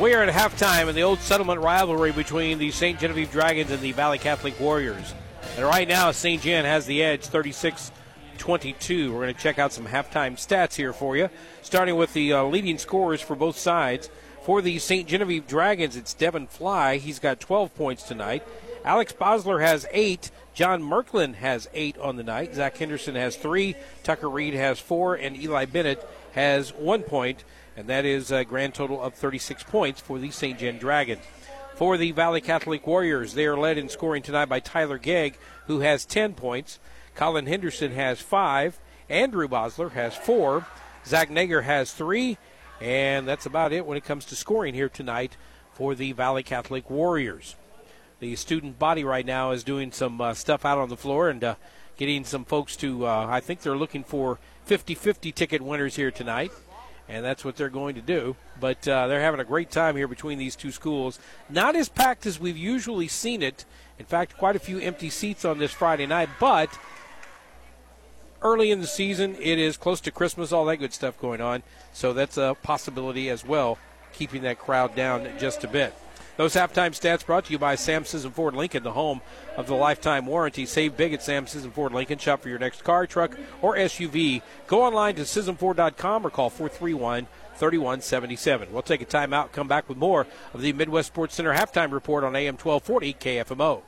We are at halftime in the old settlement rivalry between the St. Genevieve Dragons and the Valle Catholic Warriors. And right now, St. Gen has the edge 36 22. We're going to check out some halftime stats here for you, starting with the uh, leading scorers for both sides. For the St. Genevieve Dragons, it's Devin Fly. He's got 12 points tonight. Alex Bosler has eight. John Merklin has eight on the night. Zach Henderson has three. Tucker Reed has four. And Eli Bennett has one point and that is a grand total of 36 points for the St. Gen Dragons. For the Valle Catholic Warriors, they are led in scoring tonight by Tyler Gegg, who has 10 points. Colin Henderson has five. Andrew Bosler has four. Zach Nager has three. And that's about it when it comes to scoring here tonight for the Valle Catholic Warriors. The student body right now is doing some uh, stuff out on the floor and uh, getting some folks to, uh, I think they're looking for 50 50 ticket winners here tonight and that's what they're going to do. But uh, they're having a great time here between these two schools. Not as packed as we've usually seen it. In fact, quite a few empty seats on this Friday night, but early in the season, it is close to Christmas, all that good stuff going on. So that's a possibility as well, keeping that crowd down just a bit. Those halftime stats brought to you by Sisson Ford Lincoln, the home of the lifetime warranty. Save big at Sisson Ford Lincoln. Shop for your next car, truck, or SUV. Go online to SissonFord.com or call 431 3177. We'll take a timeout, come back with more of the Midwest Sports Center halftime report on AM 1240 KFMO.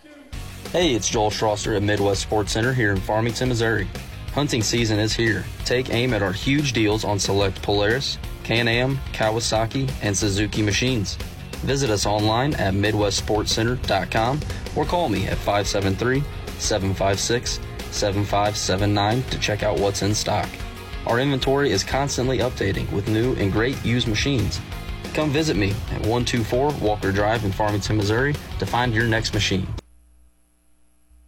Hey, it's Joel Strasser at Midwest Sports Center here in Farmington, Missouri. Hunting season is here. Take aim at our huge deals on select Polaris, Can-Am, Kawasaki, and Suzuki machines. Visit us online at MidwestSportsCenter.com or call me at 573 756 7579 to check out what's in stock. Our inventory is constantly updating with new and great used machines. Come visit me at 124 Walker Drive in Farmington, Missouri to find your next machine.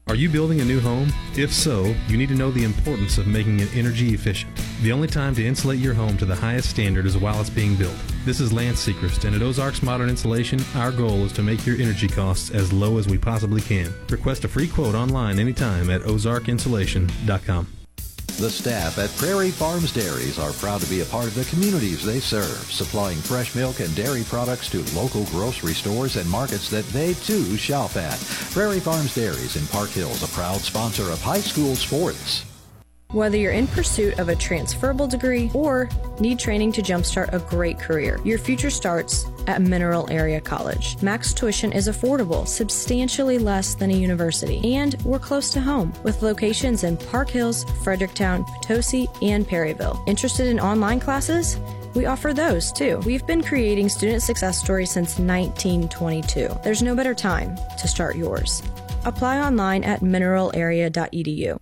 Are you building a new home? If so, you need to know the importance of making it energy efficient. The only time to insulate your home to the highest standard is while it's being built. This is Lance Sechrist, and at Ozarks Modern Insulation, our goal is to make your energy costs as low as we possibly can. Request a free quote online anytime at ozarkinsulation.com. The staff at Prairie Farms Dairies are proud to be a part of the communities they serve, supplying fresh milk and dairy products to local grocery stores and markets that they too shop at. Prairie Farms Dairies in Park Hills, a proud sponsor of high school sports. Whether you're in pursuit of a transferable degree or need training to jumpstart a great career, your future starts at Mineral Area College. Max tuition is affordable, substantially less than a university, and we're close to home with locations in Park Hills, Fredericktown, Potosi, and Perryville. Interested in online classes? We offer those too. We've been creating student success stories since 1922. There's no better time to start yours. Apply online at mineralarea.edu.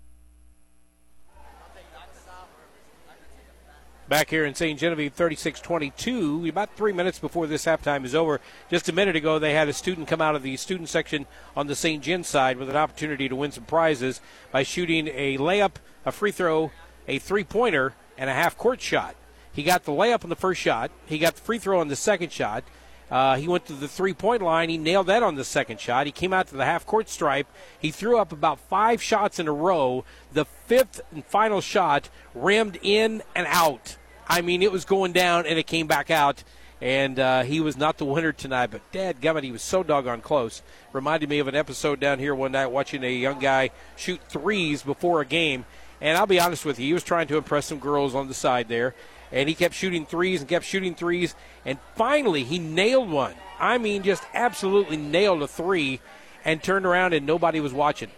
Back here in St. Genevieve, 36 22. About three minutes before this halftime is over. Just a minute ago, they had a student come out of the student section on the St. Gen side with an opportunity to win some prizes by shooting a layup, a free throw, a three pointer, and a half court shot. He got the layup on the first shot, he got the free throw on the second shot. Uh, he went to the three point line. He nailed that on the second shot. He came out to the half court stripe. He threw up about five shots in a row. The fifth and final shot rammed in and out. I mean, it was going down and it came back out. And uh, he was not the winner tonight, but dad gummit, he was so doggone close. Reminded me of an episode down here one night watching a young guy shoot threes before a game. And I'll be honest with you, he was trying to impress some girls on the side there and he kept shooting threes and kept shooting threes, and finally he nailed one. I mean, just absolutely nailed a three, and turned around and nobody was watching.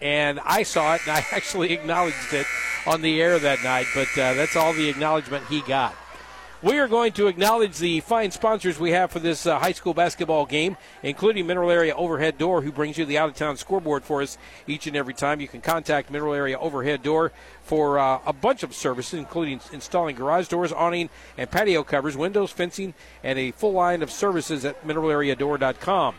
And I saw it, and I actually acknowledged it on the air that night. But uh, that's all the acknowledgement he got. We are going to acknowledge the fine sponsors we have for this uh, high school basketball game, including Mineral Area Overhead Door, who brings you the out of town scoreboard for us each and every time. You can contact Mineral Area Overhead Door for uh, a bunch of services, including installing garage doors, awning, and patio covers, windows, fencing, and a full line of services at mineralareadoor.com.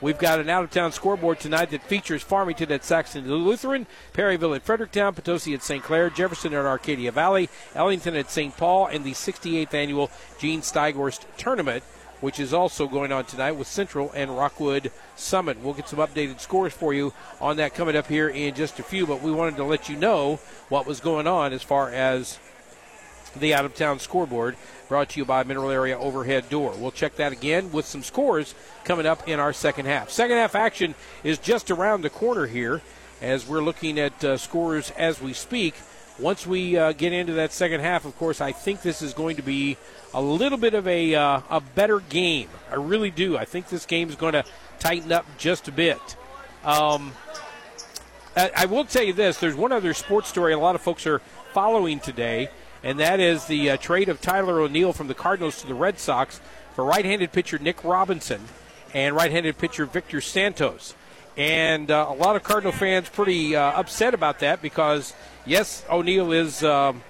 We've got an out of town scoreboard tonight that features Farmington at Saxony Lutheran, Perryville at Fredericktown, Potosi at St. Clair, Jefferson at Arcadia Valley, Ellington at St. Paul, and the 68th annual Gene Steigorst Tournament, which is also going on tonight with Central and Rockwood Summit. We'll get some updated scores for you on that coming up here in just a few, but we wanted to let you know what was going on as far as the out of town scoreboard brought to you by Mineral Area Overhead Door. We'll check that again with some scores coming up in our second half. Second half action is just around the corner here as we're looking at uh, scores as we speak. Once we uh, get into that second half, of course, I think this is going to be a little bit of a, uh, a better game. I really do. I think this game is going to tighten up just a bit. Um, I, I will tell you this there's one other sports story a lot of folks are following today and that is the uh, trade of Tyler O'Neill from the Cardinals to the Red Sox for right handed pitcher Nick Robinson and right handed pitcher Victor Santos. And uh, a lot of Cardinal fans pretty uh, upset about that because, yes, O'Neill is um,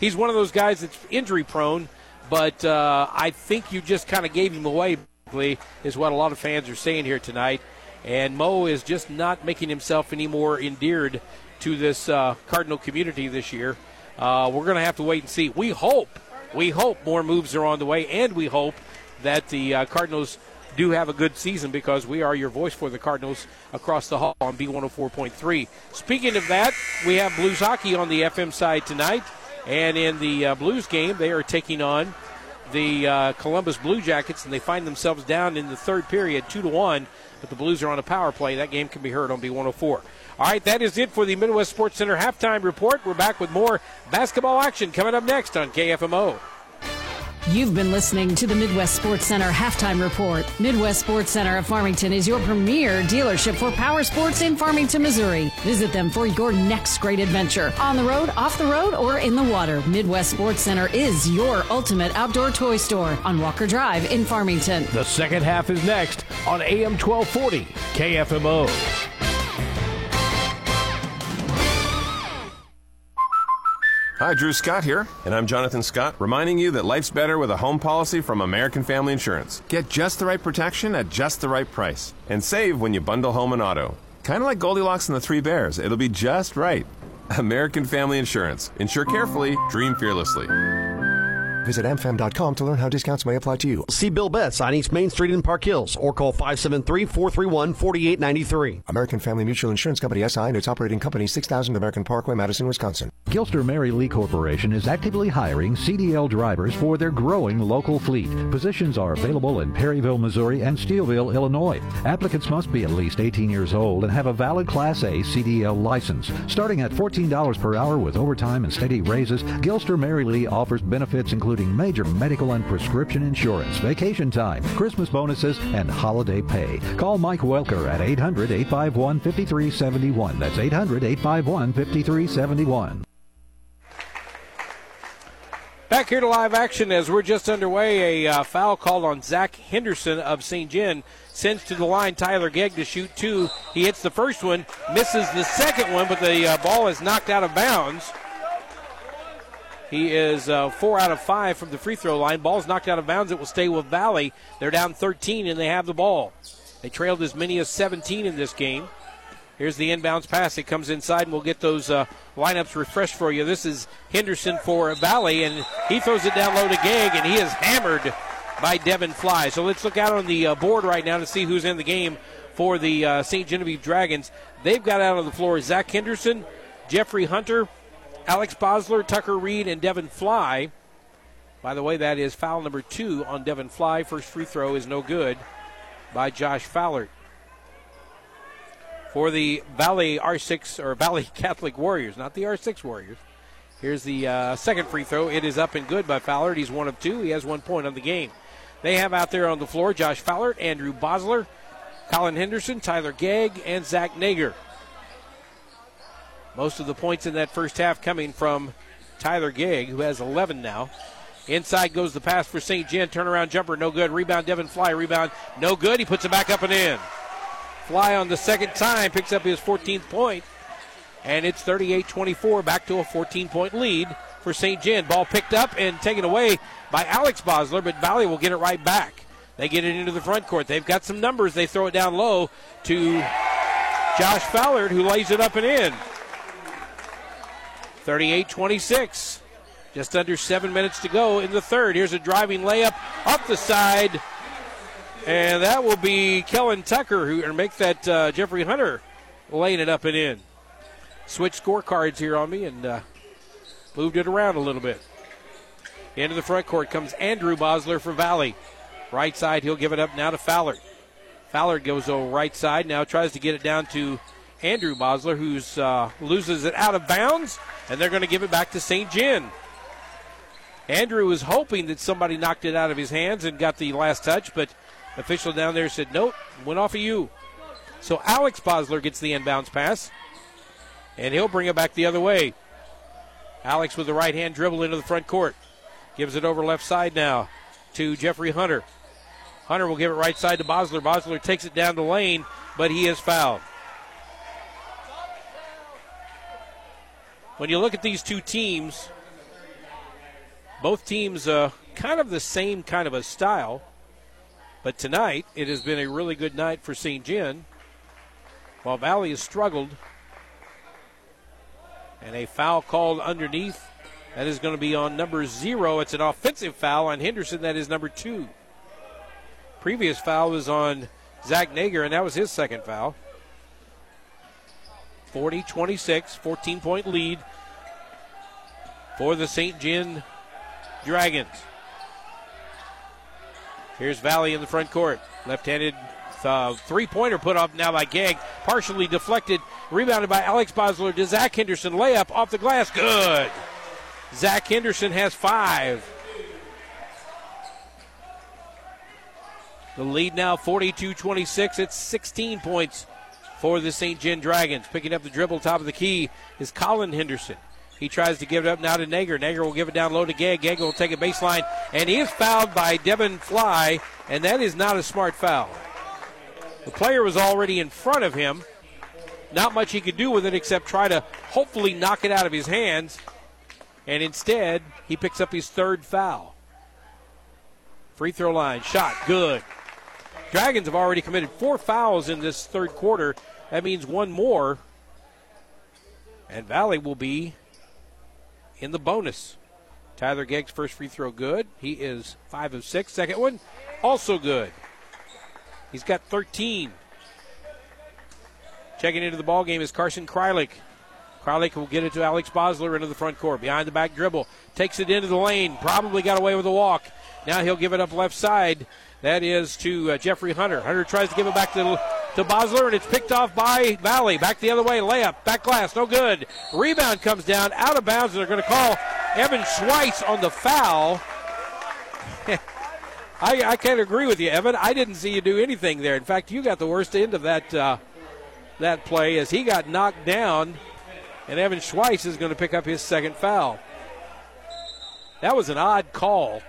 he's one of those guys that's injury prone, but uh, I think you just kind of gave him away, basically, is what a lot of fans are saying here tonight. And Mo is just not making himself any more endeared to this uh, Cardinal community this year. Uh, we're going to have to wait and see. We hope, we hope more moves are on the way, and we hope that the uh, Cardinals do have a good season because we are your voice for the Cardinals across the hall on B104.3. Speaking of that, we have Blues hockey on the FM side tonight, and in the uh, Blues game, they are taking on the uh, Columbus Blue Jackets, and they find themselves down in the third period, two to one. But the Blues are on a power play. That game can be heard on B104. All right, that is it for the Midwest Sports Center halftime report. We're back with more basketball action coming up next on KFMO. You've been listening to the Midwest Sports Center halftime report. Midwest Sports Center of Farmington is your premier dealership for power sports in Farmington, Missouri. Visit them for your next great adventure on the road, off the road, or in the water. Midwest Sports Center is your ultimate outdoor toy store on Walker Drive in Farmington. The second half is next on AM 1240 KFMO. Hi, Drew Scott here, and I'm Jonathan Scott, reminding you that life's better with a home policy from American Family Insurance. Get just the right protection at just the right price, and save when you bundle home and auto. Kind of like Goldilocks and the Three Bears, it'll be just right. American Family Insurance. Insure carefully, dream fearlessly. Visit amfam.com to learn how discounts may apply to you. See Bill Betts on East Main Street in Park Hills or call 573-431-4893. American Family Mutual Insurance Company SI and its operating company 6000 American Parkway, Madison, Wisconsin. Gilster Mary Lee Corporation is actively hiring CDL drivers for their growing local fleet. Positions are available in Perryville, Missouri and Steelville, Illinois. Applicants must be at least 18 years old and have a valid Class A CDL license. Starting at $14 per hour with overtime and steady raises, Gilster Mary Lee offers benefits including including major medical and prescription insurance, vacation time, Christmas bonuses, and holiday pay. Call Mike Welker at 800 851 5371. That's 800 851 5371. Back here to live action as we're just underway. A uh, foul called on Zach Henderson of St. Gen sends to the line Tyler Gegg to shoot two. He hits the first one, misses the second one, but the uh, ball is knocked out of bounds. He is uh, four out of five from the free throw line. Ball's knocked out of bounds. It will stay with Valle. They're down 13 and they have the ball. They trailed as many as 17 in this game. Here's the inbounds pass. It comes inside, and we'll get those uh, lineups refreshed for you. This is Henderson for Valle, and he throws it down low to Gegg, and he is hammered by Devin Fly. So let's look out on the uh, board right now to see who's in the game for the uh, St. Genevieve Dragons. They've got out on the floor Zach Henderson, Jeffrey Hunter, Alex Bosler, Tucker Reed, and Devin Fly. By the way, that is foul number two on Devin Fly. First free throw is no good by Josh Fowler. For the Valley R6 or Valle Catholic Warriors, not the R6 Warriors. Here's the uh, second free throw. It is up and good by Fowler. He's one of two. He has one point on the game. They have out there on the floor Josh Fowler, Andrew Bosler, Colin Henderson, Tyler Gegg, and Zach Nager. Most of the points in that first half coming from Tyler Gegg, who has 11 now. Inside goes the pass for St. Gen. Turnaround jumper, no good. Rebound, Devin Fly. Rebound, no good. He puts it back up and in. Fly on the second time picks up his 14th point, and it's 38 24, back to a 14 point lead for St. Gen. Ball picked up and taken away by Alex Bosler, but Valle will get it right back. They get it into the front court. They've got some numbers. They throw it down low to Josh Fallard, who lays it up and in. 38 26. Just under seven minutes to go in the third. Here's a driving layup up the side. And that will be Kellen Tucker who or make that uh, Jeffrey Hunter laying it up and in. Switch scorecards here on me and uh, moved it around a little bit. Into the front court comes Andrew Bosler for Valle. Right side, he'll give it up now to Fowler. Fowler goes over right side, now tries to get it down to Andrew Bosler, who's uh, loses it out of bounds, and they're going to give it back to St. Gen. Andrew was hoping that somebody knocked it out of his hands and got the last touch, but official down there said, nope, went off of you. So Alex Bosler gets the inbounds pass, and he'll bring it back the other way. Alex with the right hand dribble into the front court. Gives it over left side now to Jeffrey Hunter. Hunter will give it right side to Bosler. Bosler takes it down the lane, but he is fouled. When you look at these two teams, both teams uh, kind of the same kind of a style. But tonight, it has been a really good night for St. Gen. While Valle has struggled. And a foul called underneath. That is going to be on number zero. It's an offensive foul on Henderson. That is number two. Previous foul was on Zach Nager, and that was his second foul. 40 26, 14 point lead for the St. Gen Dragons. Here's Valle in the front court. Left handed uh, three pointer put up now by Gegg. Partially deflected. Rebounded by Alex Bosler to Zach Henderson. Layup off the glass. Good. Zach Henderson has five. The lead now 42 26. It's 16 points for the St. Gen Dragons. Picking up the dribble, top of the key is Colin Henderson. He tries to give it up now to Nager. Nager will give it down low to Gegg. Gegg will take a baseline, and he is fouled by Devin Fly, and that is not a smart foul. The player was already in front of him. Not much he could do with it except try to hopefully knock it out of his hands. And instead, he picks up his third foul. Free throw line, shot, good. Dragons have already committed four fouls in this third quarter. That means one more. And Valle will be in the bonus. Tyler Gegg's first free throw good. He is five of six. Second one, also good. He's got 13. Checking into the ball game is Carson Krylik. Krylik will get it to Alex Bosler into the front court. Behind the back dribble. Takes it into the lane. Probably got away with a walk. Now he'll give it up left side. That is to uh, Jeffrey Hunter. Hunter tries to give it back to, to Bosler, and it's picked off by Valle. Back the other way. Layup. Back glass. No good. Rebound comes down. Out of bounds. and They're going to call Evan Schweitz on the foul. I, I can't agree with you, Evan. I didn't see you do anything there. In fact, you got the worst end of that uh, that play as he got knocked down, and Evan Schweitz is going to pick up his second foul. That was an odd call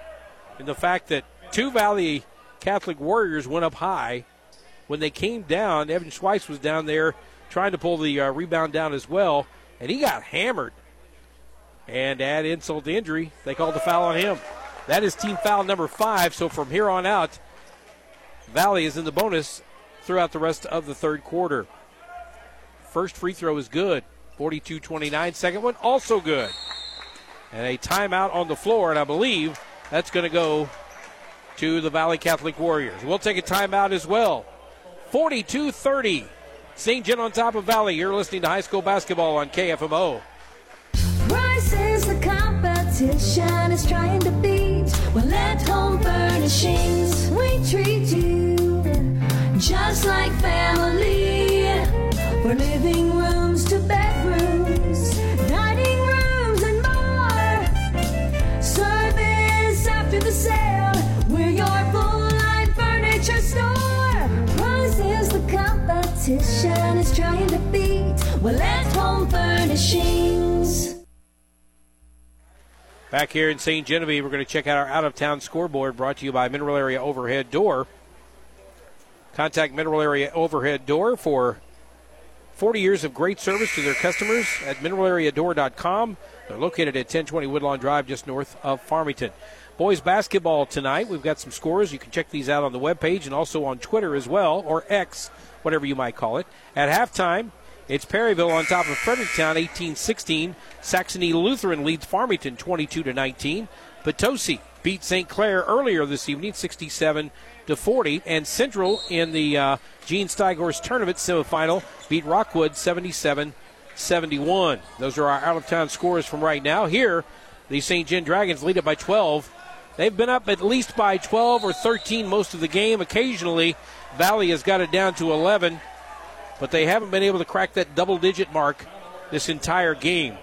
in the fact that two Valle Catholic Warriors went up high. When they came down, Evan Schweitz was down there trying to pull the uh, rebound down as well, and he got hammered. And add insult to injury, they called the foul on him. That is team foul number five. So from here on out, Valle is in the bonus throughout the rest of the third quarter. First free throw is good. 42 29. Second one also good. And a timeout on the floor, and I believe that's going to go to the Valle Catholic Warriors. We'll take a timeout as well. 42 30. St. Gen on top of Valle. You're listening to high school basketball on KFMO. The competition is trying to beat. Well, at home furnishings, we treat you just like family. For living is trying to beat. Well, at home furnishings. Back here in St. Genevieve, we're going to check out our out of town scoreboard brought to you by Mineral Area Overhead Door. Contact Mineral Area Overhead Door for 40 years of great service to their customers at mineralareadoor.com. They're located at 1020 Woodlawn Drive, just north of Farmington. Boys basketball tonight. We've got some scores. You can check these out on the webpage and also on Twitter as well, or X whatever you might call it. At halftime, it's Perryville on top of Fredericktown, 18-16. Saxony Lutheran leads Farmington 22 to 19. Potosi beat St. Clair earlier this evening, 67 to 40, and Central in the uh, Gene Steigor's tournament semifinal beat Rockwood 77 71. Those are our out of town scores from right now. Here, the St. Gen Dragons lead it by 12. They've been up at least by 12 or 13 most of the game. Occasionally, Valle has got it down to 11, but they haven't been able to crack that double digit mark this entire game.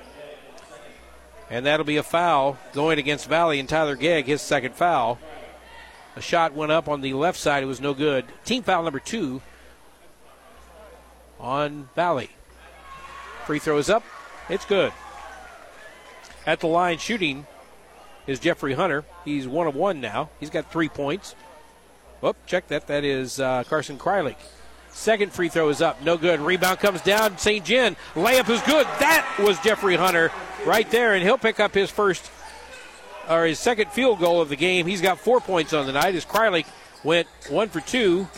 And that'll be a foul going against Valle and Tyler Gegg, his second foul. A shot went up on the left side. It was no good. Team foul number two on Valle. Free throw is up. It's good. At the line shooting is Jeffrey Hunter. He's one of one now. He's got three points. Whoop, check that. That is uh, Carson Kreilick. Second free throw is up. No good. Rebound comes down. St. Gen. Layup is good. That was Jeffrey Hunter right there, and he'll pick up his first or his second field goal of the game. He's got four points on the night as Kreilick went one for two.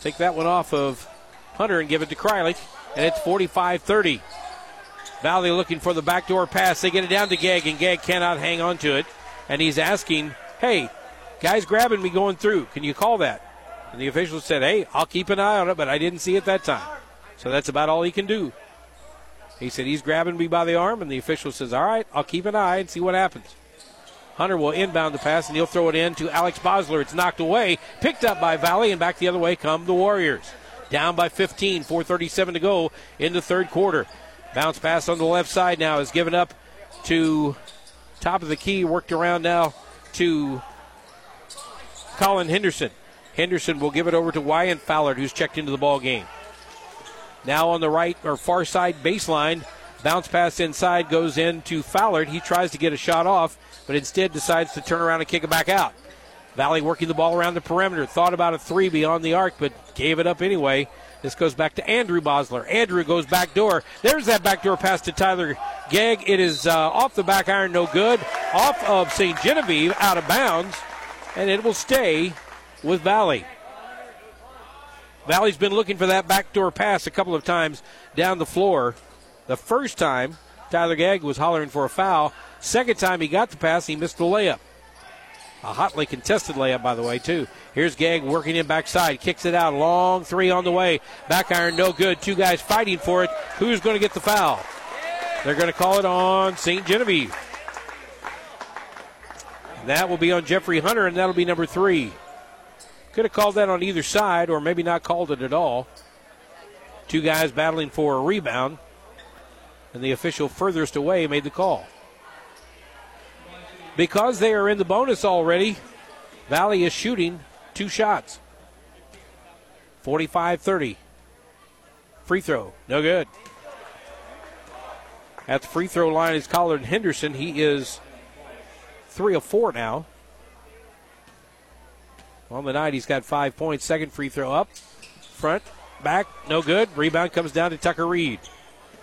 Take that one off of Hunter and give it to Kreilick, and it's 45 30. Valle looking for the backdoor pass. They get it down to Gegg, and Gegg cannot hang on to it. And he's asking, hey, guys grabbing me going through. Can you call that? And the official said, hey, I'll keep an eye on it, but I didn't see it that time. So that's about all he can do. He said, he's grabbing me by the arm, and the official says, all right, I'll keep an eye and see what happens. Hunter will inbound the pass, and he'll throw it in to Alex Bosler. It's knocked away, picked up by Valle, and back the other way come the Warriors. Down by 15, 4.37 to go in the third quarter. Bounce pass on the left side now is given up to top of the key, worked around now to Colin Henderson. Henderson will give it over to Wyatt Fallard, who's checked into the ball game. Now on the right or far side baseline, bounce pass inside goes in to Fallard. He tries to get a shot off, but instead decides to turn around and kick it back out. Valle working the ball around the perimeter. Thought about a three beyond the arc, but gave it up anyway. This goes back to Andrew Bosler. Andrew goes back door. There's that backdoor pass to Tyler Gegg. It is uh, off the back iron, no good. Off of St. Genevieve, out of bounds, and it will stay with Valle. Valle's been looking for that backdoor pass a couple of times down the floor. The first time, Tyler Gegg was hollering for a foul. Second time he got the pass, he missed the layup. A hotly contested layup, by the way, too. Here's Gegg working in backside, kicks it out, long three on the way. Back iron, no good. Two guys fighting for it. Who's going to get the foul? They're going to call it on St. Genevieve. That will be on Jeffrey Hunter, and that'll be number three. Could have called that on either side, or maybe not called it at all. Two guys battling for a rebound, and the official furthest away made the call. Because they are in the bonus already, Valle is shooting two shots. 45 30. Free throw, no good. At the free throw line is Colin Henderson. He is three of four now. On the night, he's got five points. Second free throw up. Front, back, no good. Rebound comes down to Tucker Reed.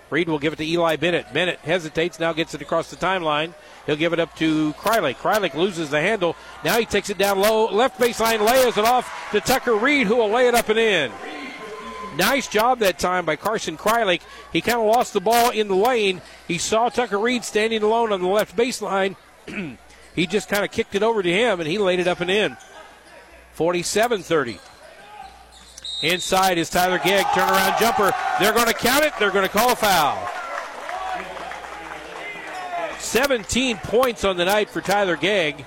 Reed will give it to Eli Bennett. Bennett hesitates, now gets it across the timeline. He'll give it up to Krylik. Krylik loses the handle. Now he takes it down low. Left baseline, layers it off to Tucker Reed, who will lay it up and in. Nice job that time by Carson Krylik. He kind of lost the ball in the lane. He saw Tucker Reed standing alone on the left baseline. he just kind of kicked it over to him, and he laid it up and in. 47 30. Inside is Tyler Gegg. Turnaround jumper. They're going to count it. They're going to call a foul. 17 points on the night for Tyler Gegg.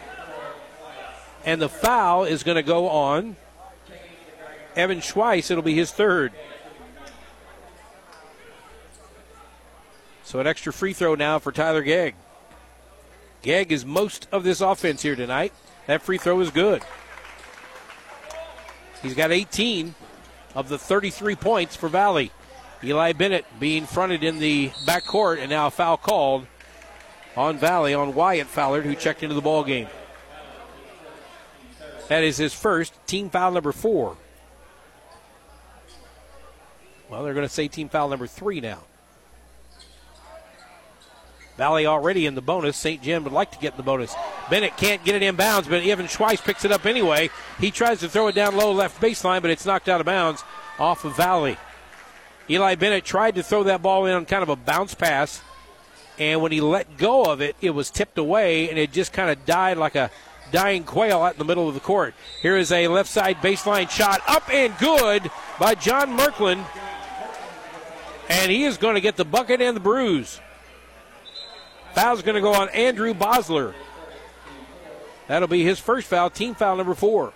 And the foul is going to go on Evan Schweiss. It'll be his third. So an extra free throw now for Tyler Gegg. Gegg is most of this offense here tonight. That free throw is good. He's got 18 of the 33 points for Valle. Eli Bennett being fronted in the backcourt, and now a foul called on Valle on Wyatt Fallard, who checked into the ball game. That is his first team foul number four. Well, they're going to say team foul number three now. Valle already in the bonus. St. Gen would like to get the bonus. Bennett can't get it in bounds, but Evan Schweiss picks it up anyway. He tries to throw it down low left baseline, but it's knocked out of bounds off of Valle. Eli Bennett tried to throw that ball in on kind of a bounce pass, and when he let go of it, it was tipped away, and it just kind of died like a dying quail out in the middle of the court. Here is a left side baseline shot, up and good by John Merklin, and he is going to get the bucket and the bruise. Foul's going to go on Andrew Bosler. That'll be his first foul, team foul number four.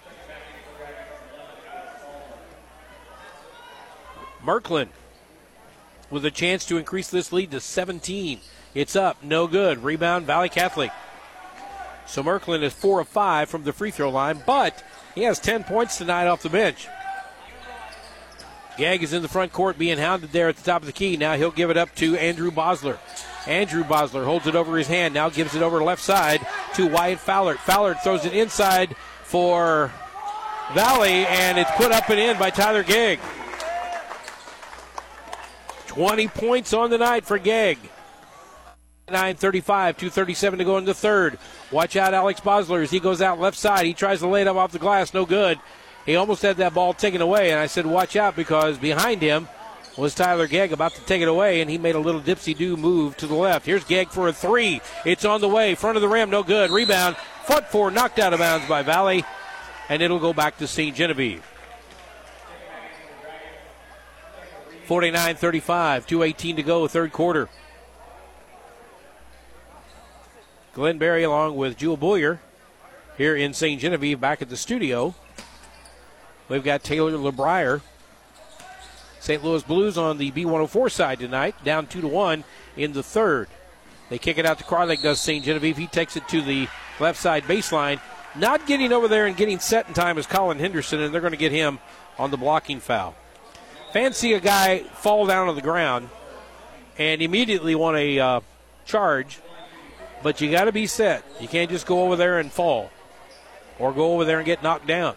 Merklin with a chance to increase this lead to 17. It's up, no good. Rebound, Valle Catholic. So Merklin is four of five from the free throw line, but he has 10 points tonight off the bench. Gegg is in the front court being hounded there at the top of the key. Now he'll give it up to Andrew Bosler. Andrew Bosler holds it over his hand, now gives it over left side to Wyatt Fowler. Fowler throws it inside for Valle, and it's put up and in by Tyler Gegg. 20 points on the night for Gegg. 9.35, 2.37 to go in the third. Watch out, Alex Bosler as he goes out left side. He tries to lay it up off the glass, no good. He almost had that ball taken away, and I said, watch out because behind him was Tyler Gegg about to take it away, and he made a little dipsy do move to the left. Here's Gegg for a three. It's on the way. Front of the rim, no good. Rebound. Foot four, knocked out of bounds by Valle, and it'll go back to St. Genevieve. 49 35, 218 to go, third quarter. Glenn Berry along with Jewel Boyer here in St. Genevieve back at the studio. We've got Taylor LeBrier. St. Louis Blues on the B104 side tonight, down 2 to 1 in the third. They kick it out to Carlake, does St. Genevieve. He takes it to the left side baseline. Not getting over there and getting set in time is Colin Henderson, and they're going to get him on the blocking foul. Fancy a guy fall down on the ground and immediately want a uh, charge, but you got to be set. You can't just go over there and fall or go over there and get knocked down.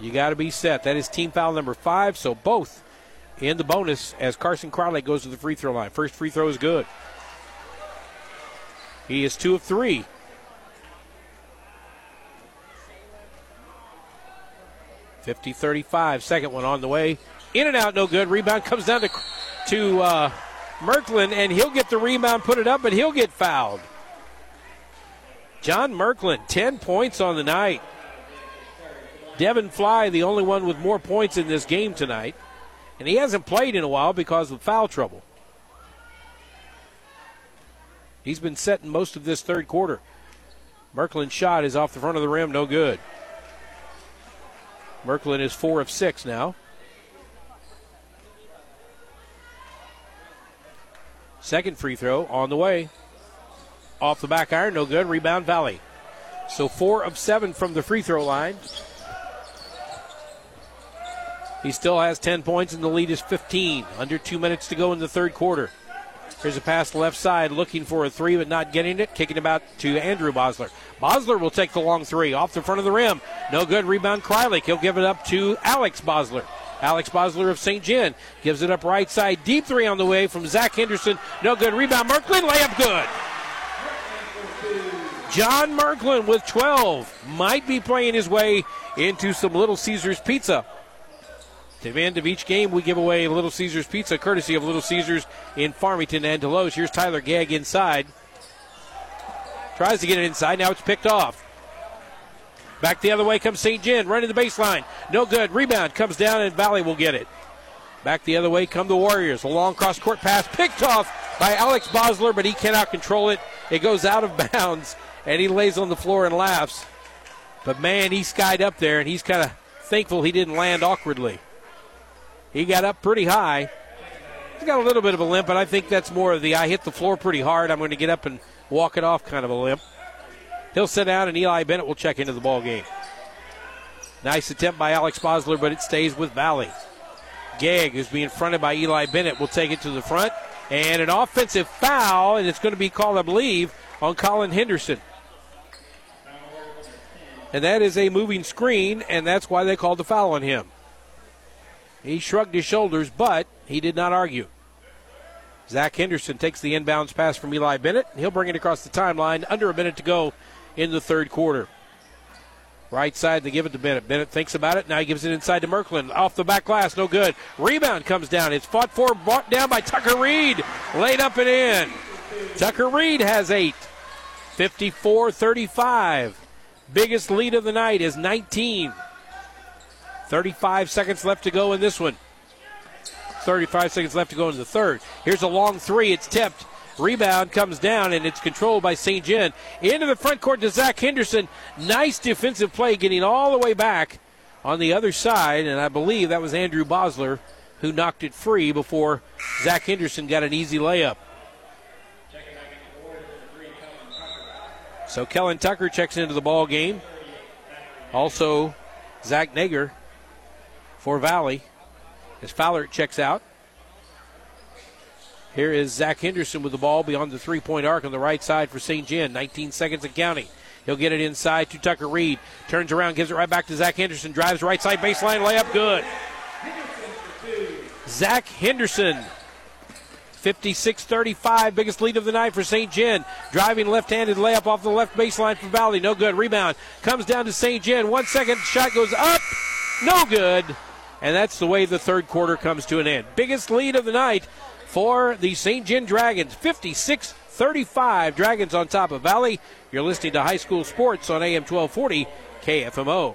You got to be set. That is team foul number five, so both in the bonus as Carson Crowley goes to the free throw line. First free throw is good. He is two of three. Fifty thirty-five. Second one on the way. In and out, no good. Rebound comes down to to uh, Merklin, and he'll get the rebound, put it up, but he'll get fouled. John Merklin, 10 points on the night. Devin Fly, the only one with more points in this game tonight. And he hasn't played in a while because of foul trouble. He's been setting most of this third quarter. Merklin's shot is off the front of the rim, no good. Merklin is four of six now. Second free throw on the way. Off the back iron, no good. Rebound Valle. So four of seven from the free throw line. He still has 10 points, and the lead is 15. Under two minutes to go in the third quarter. Here's a pass left side, looking for a three, but not getting it. Kicking it to Andrew Bosler. Bosler will take the long three off the front of the rim. No good. Rebound Krylik. He'll give it up to Alex Bosler. Alex Bosler of St. Gen gives it up right side. Deep three on the way from Zach Henderson. No good. Rebound. Merklin. Layup good. John Merklin with 12 might be playing his way into some Little Caesars pizza. At the end of each game, we give away Little Caesars pizza, courtesy of Little Caesars in Farmington and Desloge. Here's Tyler Gegg inside. Tries to get it inside. Now it's picked off. Back the other way comes St. Gen, running the baseline. No good. Rebound comes down, and Valle will get it. Back the other way come the Warriors. A long cross court pass picked off by Alex Bosler, but he cannot control it. It goes out of bounds, and he lays on the floor and laughs. But man, he skied up there, and he's kind of thankful he didn't land awkwardly. He got up pretty high. He's got a little bit of a limp, but I think that's more of the I hit the floor pretty hard. I'm going to get up and walk it off kind of a limp. He'll sit down, and Eli Bennett will check into the ball game. Nice attempt by Alex Bosler, but it stays with Valle. Gegg, who's being fronted by Eli Bennett, will take it to the front. And an offensive foul, and it's going to be called, I believe, on Colin Henderson. And that is a moving screen, and that's why they called the foul on him. He shrugged his shoulders, but he did not argue. Zach Henderson takes the inbounds pass from Eli Bennett. He'll bring it across the timeline. Under a minute to go in the third quarter. Right side, they give it to Bennett. Bennett thinks about it. Now he gives it inside to Merklin. Off the back glass, no good. Rebound comes down. It's fought for, brought down by Tucker Reed. Laid up and in. Tucker Reed has eight. 54 35. Biggest lead of the night is 19. 35 seconds left to go in this one. 35 seconds left to go in the third. Here's a long three. It's tipped. Rebound comes down and it's controlled by St. Gen. Into the front court to Zach Henderson. Nice defensive play getting all the way back on the other side. And I believe that was Andrew Bosler who knocked it free before Zach Henderson got an easy layup. So Kellen Tucker checks into the ball game. Also, Zach Nager for Valle as Fowler checks out. Here is Zach Henderson with the ball beyond the three point arc on the right side for St. Gen. 19 seconds and counting. He'll get it inside to Tucker Reed. Turns around, gives it right back to Zach Henderson. Drives right side baseline, layup good. Zach Henderson 56 35, biggest lead of the night for St. Gen. Driving left handed layup off the left baseline for Valle. No good. Rebound comes down to St. Gen. One second, shot goes up. No good. And that's the way the third quarter comes to an end. Biggest lead of the night for the St. Gen Dragons. 56 35. Dragons on top of Valle. You're listening to High School Sports on AM 1240 KFMO.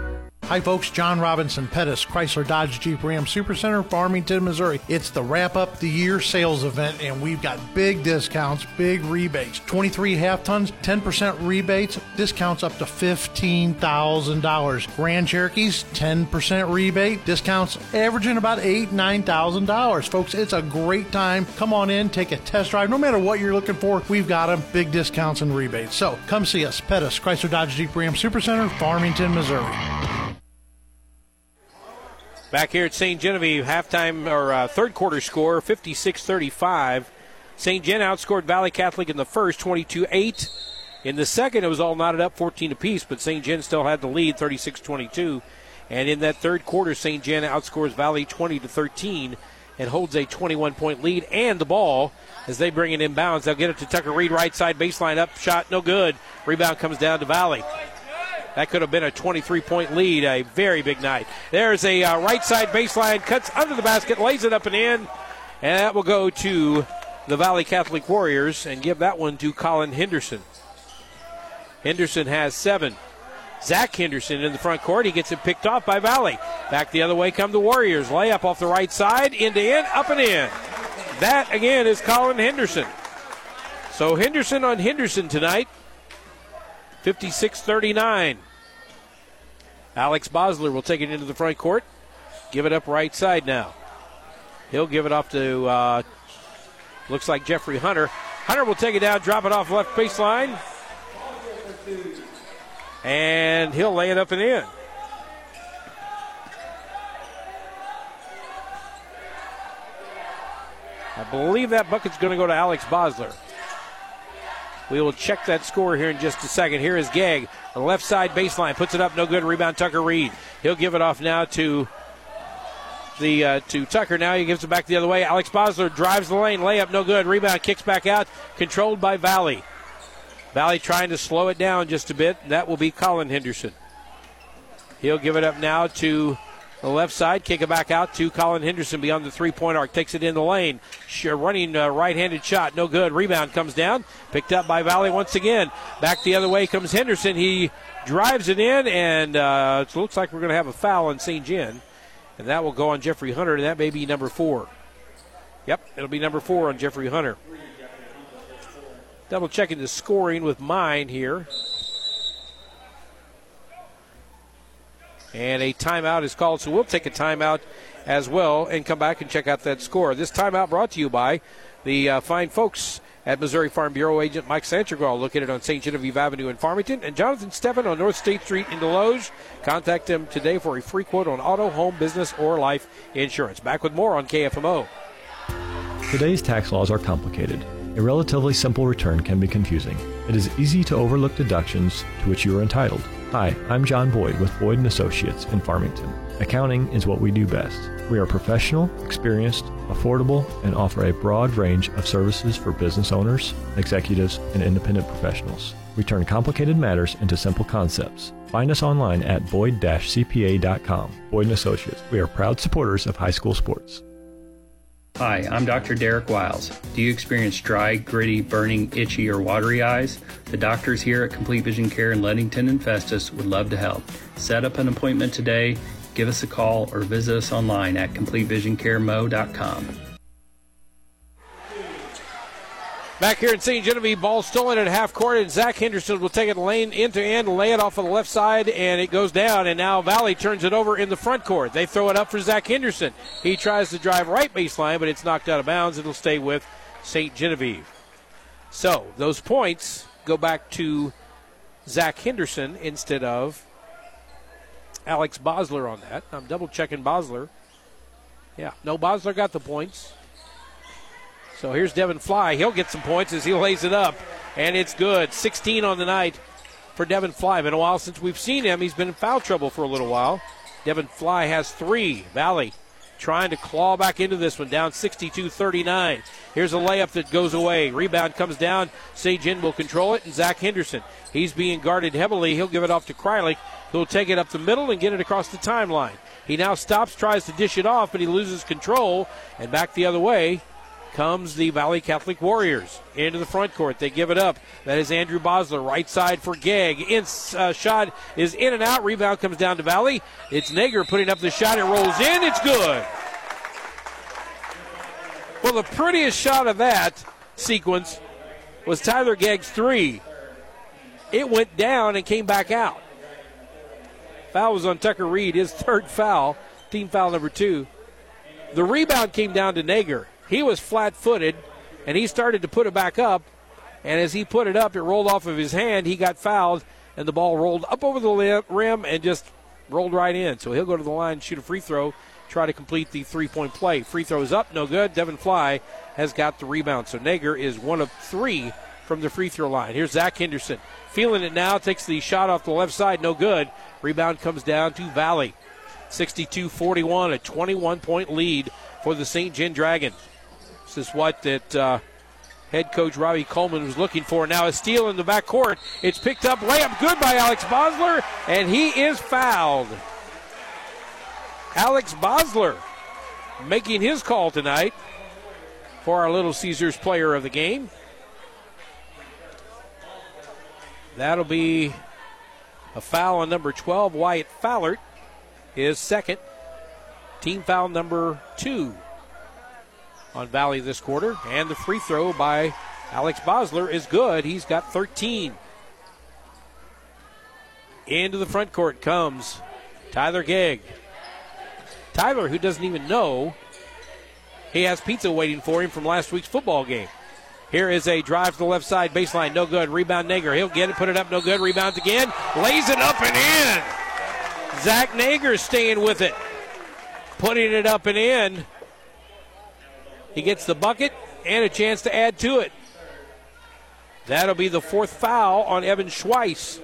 Hi, folks. John Robinson Pettis, Chrysler Dodge Jeep Ram Supercenter, Farmington, Missouri. It's the wrap up the year sales event, and we've got big discounts, big rebates. 23 half tons, 10% rebates, discounts up to $15,000. Grand Cherokees, 10% rebate, discounts averaging about eight, $9,000. Folks, it's a great time. Come on in, take a test drive. No matter what you're looking for, we've got them. Big discounts and rebates. So come see us. Pettis, Chrysler Dodge Jeep Ram Supercenter, Farmington, Missouri. Back here at St. Genevieve, halftime or uh, third quarter score 56 35. St. Gen outscored Valle Catholic in the first 22 8. In the second, it was all knotted up 14 apiece, but St. Gen still had the lead 36 22. And in that third quarter, St. Gen outscores Valle 20 to 13 and holds a 21 point lead and the ball as they bring it inbounds. They'll get it to Tucker Reed, right side baseline up shot, no good. Rebound comes down to Valle. That could have been a 23 point lead, a very big night. There's a uh, right side baseline, cuts under the basket, lays it up and in, and that will go to the Valle Catholic Warriors and give that one to Colin Henderson. Henderson has seven. Zach Henderson in the front court. He gets it picked off by Valle. Back the other way come the Warriors. Layup off the right side, into in, up and in. That again is Colin Henderson. So Henderson on Henderson tonight. 56 39. Alex Bosler will take it into the front court. Give it up right side now. He'll give it off to, uh, looks like Jeffrey Hunter. Hunter will take it down, drop it off left baseline. And he'll lay it up and in. I believe that bucket's going to go to Alex Bosler. We will check that score here in just a second. Here is Gegg. The left side baseline puts it up, no good. Rebound Tucker Reed. He'll give it off now to the uh, to Tucker. Now he gives it back the other way. Alex Bosler drives the lane, layup, no good. Rebound kicks back out, controlled by Valle. Valle trying to slow it down just a bit. That will be Colin Henderson. He'll give it up now to the left side, kick it back out to Colin Henderson beyond the three point arc. Takes it in the lane. Running uh, right handed shot. No good. Rebound comes down. Picked up by Valle once again. Back the other way comes Henderson. He drives it in, and uh, it looks like we're going to have a foul on St. Gen. And that will go on Jeffrey Hunter, and that may be number four. Yep, it'll be number four on Jeffrey Hunter. Double checking the scoring with mine here. And a timeout is called, so we'll take a timeout as well and come back and check out that score. This timeout brought to you by the uh, fine folks at Missouri Farm Bureau agent Mike Sanchergal, located on St. Genevieve Avenue in Farmington, and Jonathan Steffen on North State Street in Desloge. Contact them today for a free quote on auto, home, business, or life insurance. Back with more on KFMO. Today's tax laws are complicated. A relatively simple return can be confusing. It is easy to overlook deductions to which you are entitled. Hi, I'm John Boyd with Boyd and Associates in Farmington. Accounting is what we do best. We are professional, experienced, affordable, and offer a broad range of services for business owners, executives, and independent professionals. We turn complicated matters into simple concepts. Find us online at boyd-cpa.com. Boyd Associates. We are proud supporters of high school sports. Hi, I'm Dr. Derek Wiles. Do you experience dry, gritty, burning, itchy, or watery eyes? The doctors here at Complete Vision Care in Leadington and Festus would love to help. Set up an appointment today, give us a call, or visit us online at CompleteVisionCareMo.com. Back here in St. Genevieve, ball stolen at half court, and Zach Henderson will take it lane into end, lay it off on the left side, and it goes down. And now Valle turns it over in the front court. They throw it up for Zach Henderson. He tries to drive right baseline, but it's knocked out of bounds. It'll stay with St. Genevieve. So those points go back to Zach Henderson instead of Alex Bosler on that. I'm double checking Bosler. Yeah, no, Bosler got the points. So here's Devin Fly. He'll get some points as he lays it up, and it's good. 16 on the night for Devin Fly. Been a while since we've seen him. He's been in foul trouble for a little while. Devin Fly has three. Valle trying to claw back into this one, down 62 39. Here's a layup that goes away. Rebound comes down. St. Gen will control it, and Zach Henderson. He's being guarded heavily. He'll give it off to Krylik, who'll take it up the middle and get it across the timeline. He now stops, tries to dish it off, but he loses control, and back the other way comes the Valle Catholic Warriors into the front court. They give it up. That is Andrew Bosler, right side for Gegg. In, uh, shot is in and out. Rebound comes down to Valle. It's Nager putting up the shot. It rolls in. It's good. Well, the prettiest shot of that sequence was Tyler Gegg's three. It went down and came back out. Foul was on Tucker Reed, his third foul, team foul number two. The rebound came down to Nager. He was flat footed and he started to put it back up. And as he put it up, it rolled off of his hand. He got fouled and the ball rolled up over the rim and just rolled right in. So he'll go to the line, shoot a free throw, try to complete the three point play. Free throw is up, no good. Devin Fly has got the rebound. So Nager is one of three from the free throw line. Here's Zach Henderson. Feeling it now, takes the shot off the left side, no good. Rebound comes down to Valle. 62 41, a 21 point lead for the St. Gen Dragons. This is what that uh, head coach Robbie Coleman was looking for. Now a steal in the back court. It's picked up, layup good by Alex Bosler, and he is fouled. Alex Bosler making his call tonight for our Little Caesars player of the game. That'll be a foul on number 12. Wyatt Fowler is second. Team foul number two on Valle this quarter. And the free throw by Alex Bosler is good. He's got 13. Into the front court comes Tyler Gegg. Tyler, who doesn't even know he has pizza waiting for him from last week's football game. Here is a drive to the left side baseline, no good. Rebound Nager. He'll get it, put it up, no good. Rebounds again, lays it up and in. Zach Nager staying with it, putting it up and in. He gets the bucket and a chance to add to it. That'll be the fourth foul on Evan Schweiss.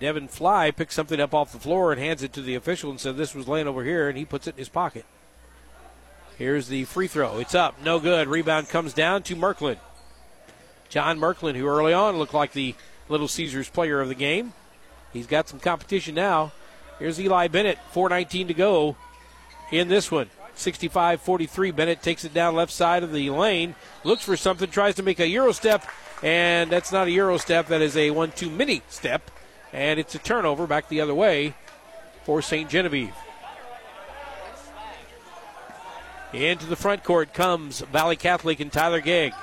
Devin Fly picks something up off the floor and hands it to the official and said this was laying over here, and he puts it in his pocket. Here's the free throw. It's up. No good. Rebound comes down to Merklin. John Merklin, who early on looked like the Little Caesars player of the game. He's got some competition now. Here's Eli Bennett. 4.19 to go in this one. 65 43. Bennett takes it down left side of the lane. Looks for something, tries to make a Euro step, and that's not a Euro step. That is a 1 2 mini step and it's a turnover back the other way. for St. Genevieve. Into the front court comes Valle Catholic and Tyler Gegg.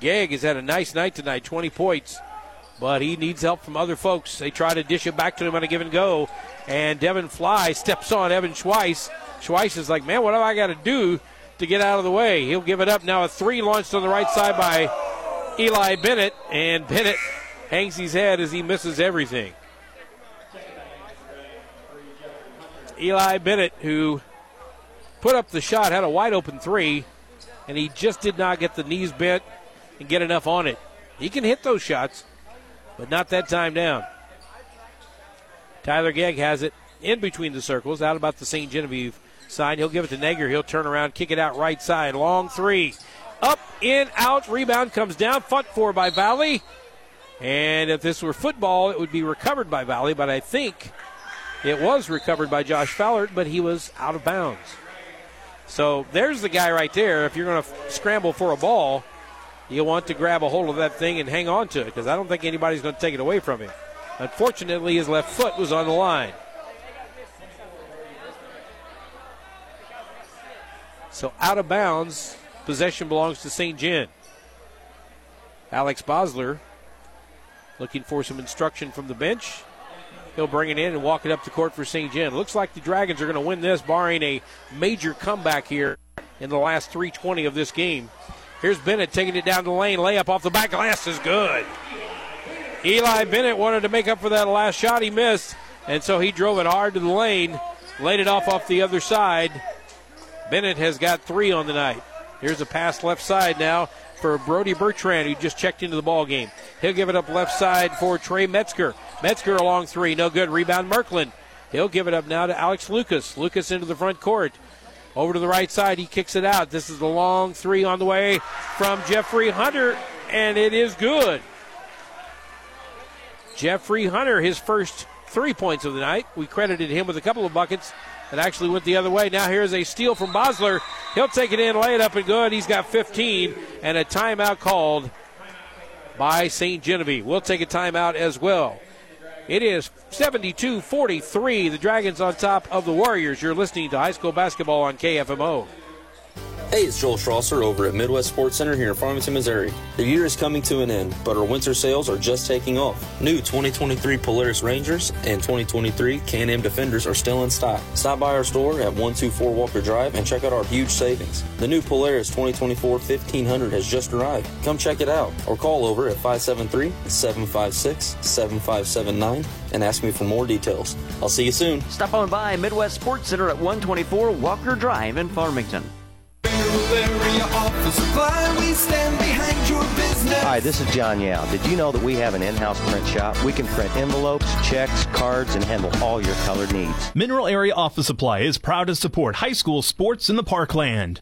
Gegg has had a nice night tonight, 20 points, but he needs help from other folks. They try to dish it back to him on a give and go, and Devin Fly steps on Evan Schweiss. Schweiss is like, man, what do I got to do to get out of the way? He'll give it up now. A three launched on the right side by Eli Bennett, and Bennett hangs his head as he misses everything. Eli Bennett, who put up the shot, had a wide open three, and he just did not get the knees bent and get enough on it. He can hit those shots, but not that time down. Tyler Gegg has it in between the circles, out about the St. Genevieve side. He'll give it to Nager. He'll turn around, kick it out right side. Long three. Up, in, out. Rebound comes down. Fought for by Valle. And if this were football, it would be recovered by Valle, but I think it was recovered by Josh Fowler, but he was out of bounds. So there's the guy right there. If you're going to f- scramble for a ball, you want to grab a hold of that thing and hang on to it because I don't think anybody's going to take it away from him. Unfortunately, his left foot was on the line. So out of bounds, possession belongs to St. Gen. Alex Bosler looking for some instruction from the bench. He'll bring it in and walk it up the court for St. Gen. Looks like the Dragons are going to win this, barring a major comeback here in the last 320 of this game. Here's Bennett taking it down the lane. Layup off the back glass is good. Eli Bennett wanted to make up for that last shot. He missed, and so he drove it hard to the lane, laid it off off the other side. Bennett has got three on the night. Here's a pass left side now for Brody Bertrand, who just checked into the ball game. He'll give it up left side for Trey Metzger. Metzger along three, no good. Rebound Merklin. He'll give it up now to Alex Lucas. Lucas into the front court. Over to the right side, he kicks it out. This is the long three on the way from Jeffrey Hunter, and it is good. Jeffrey Hunter, his first three points of the night. We credited him with a couple of buckets that actually went the other way. Now here's a steal from Bosler. He'll take it in, lay it up and good. He's got 15 and a timeout called by St. Genevieve. We'll take a timeout as well. It is 72 43. The Dragons on top of the Warriors. You're listening to high school basketball on KFMO. Hey, it's Joel Strasser over at Midwest Sports Center here in Farmington, Missouri. The year is coming to an end, but our winter sales are just taking off. New 2023 Polaris Rangers and 2023 Can-Am Defenders are still in stock. Stop by our store at 124 Walker Drive and check out our huge savings. The new Polaris 2024 1500 has just arrived. Come check it out or call over at 573-756-7579 and ask me for more details. I'll see you soon. Stop on by Midwest Sports Center at 124 Walker Drive in Farmington. Hi, this is John Yao. Did you know that we have an in-house print shop? We can print envelopes, checks, cards, and handle all your colored needs. Mineral Area Office Supply is proud to support high school sports in the parkland.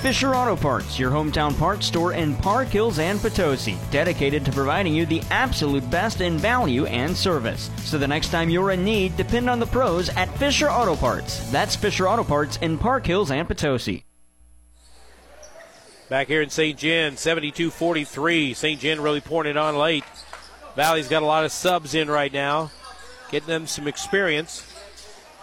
Fisher Auto Parts, your hometown parts store in Park Hills and Potosi, dedicated to providing you the absolute best in value and service. So the next time you're in need, depend on the pros at Fisher Auto Parts. That's Fisher Auto Parts in Park Hills and Potosi. Back here in St. Gen, 72 43. St. Gen really pouring it on late. Valle's got a lot of subs in right now, getting them some experience.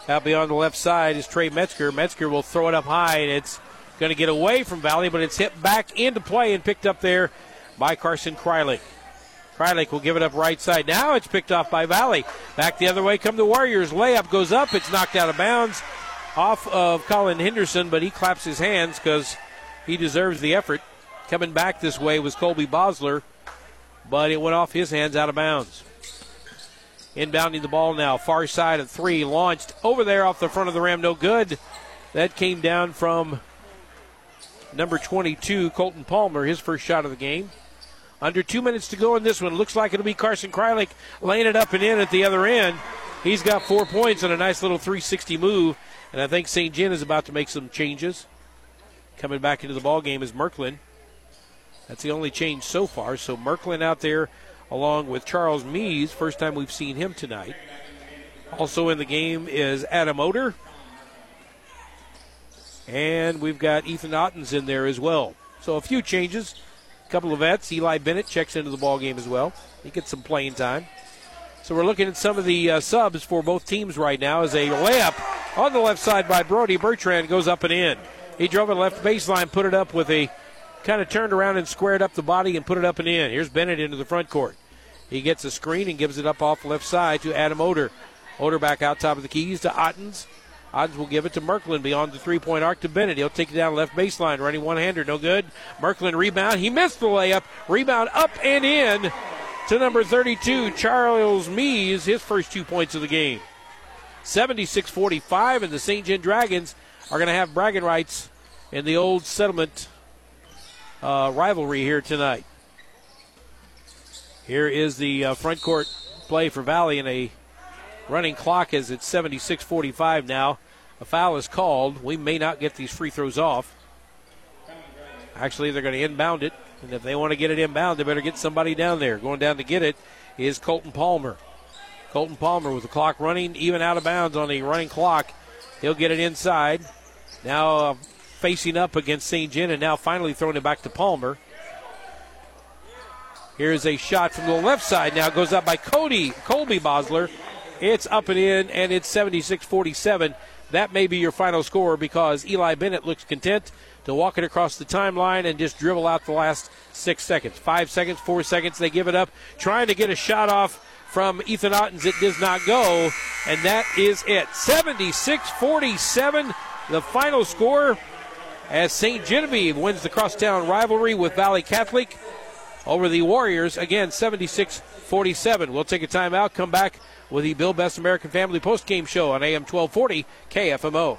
Out beyond the left side is Trey Metzger. Metzger will throw it up high, and it's going to get away from Valle, but it's hit back into play and picked up there by Carson Krylik. Krylik will give it up right side. Now it's picked off by Valle. Back the other way come the Warriors. Layup goes up. It's knocked out of bounds off of Colin Henderson, but he claps his hands because he deserves the effort. Coming back this way was Colby Bosler, but it went off his hands out of bounds. Inbounding the ball now, far side of three, launched over there off the front of the rim, no good. That came down from number 22, Colton Palmer, his first shot of the game. Under two minutes to go in this one. Looks like it'll be Carson Krylik laying it up and in at the other end. He's got four points on a nice little 360 move, and I think St. Gen is about to make some changes. Coming back into the ball game is Merklin. That's the only change so far. So Merklin out there along with Charles Mees. First time we've seen him tonight. Also in the game is Adam Oder. And we've got Ethan Ottens in there as well. So a few changes. A couple of vets. Eli Bennett checks into the ball game as well. He gets some playing time. So we're looking at some of the uh, subs for both teams right now as a layup on the left side by Brody Bertrand goes up and in. He drove it left baseline, put it up with a kind of turned around and squared up the body and put it up and in. Here's Bennett into the front court. He gets a screen and gives it up off left side to Adam Oder. Oder back out top of the keys to Ottens. Ottens will give it to Merklin beyond the three point arc to Bennett. He'll take it down left baseline, running one hander, no good. Merklin rebound. He missed the layup. Rebound up and in to number 32, Charles Mees, his first two points of the game. 76 45, and the St. Gen Dragons are going to have bragging rights in the old settlement uh, rivalry here tonight. Here is the uh, front court play for Valle and a running clock as it's 76 45 now. A foul is called. We may not get these free throws off. Actually, they're going to inbound it. And if they want to get it inbound, they better get somebody down there. Going down to get it is Colton Palmer. Colton Palmer with the clock running, even out of bounds on the running clock. He'll get it inside. Now uh, facing up against St. Gen, and now finally throwing it back to Palmer. Here's a shot from the left side. Now goes up by Cody Colby Bosler. It's up and in, and it's 76-47. That may be your final score because Eli Bennett looks content to walk it across the timeline and just dribble out the last six seconds. Five seconds, four seconds, they give it up, trying to get a shot off from Ethan Ottens. It does not go, and that is it. 76 47, the final score as St. Genevieve wins the crosstown rivalry with Valle Catholic over the Warriors. Again, 76 47. We'll take a timeout, come back with the Bill Betts American Family Post Game Show on AM 1240 KFMO.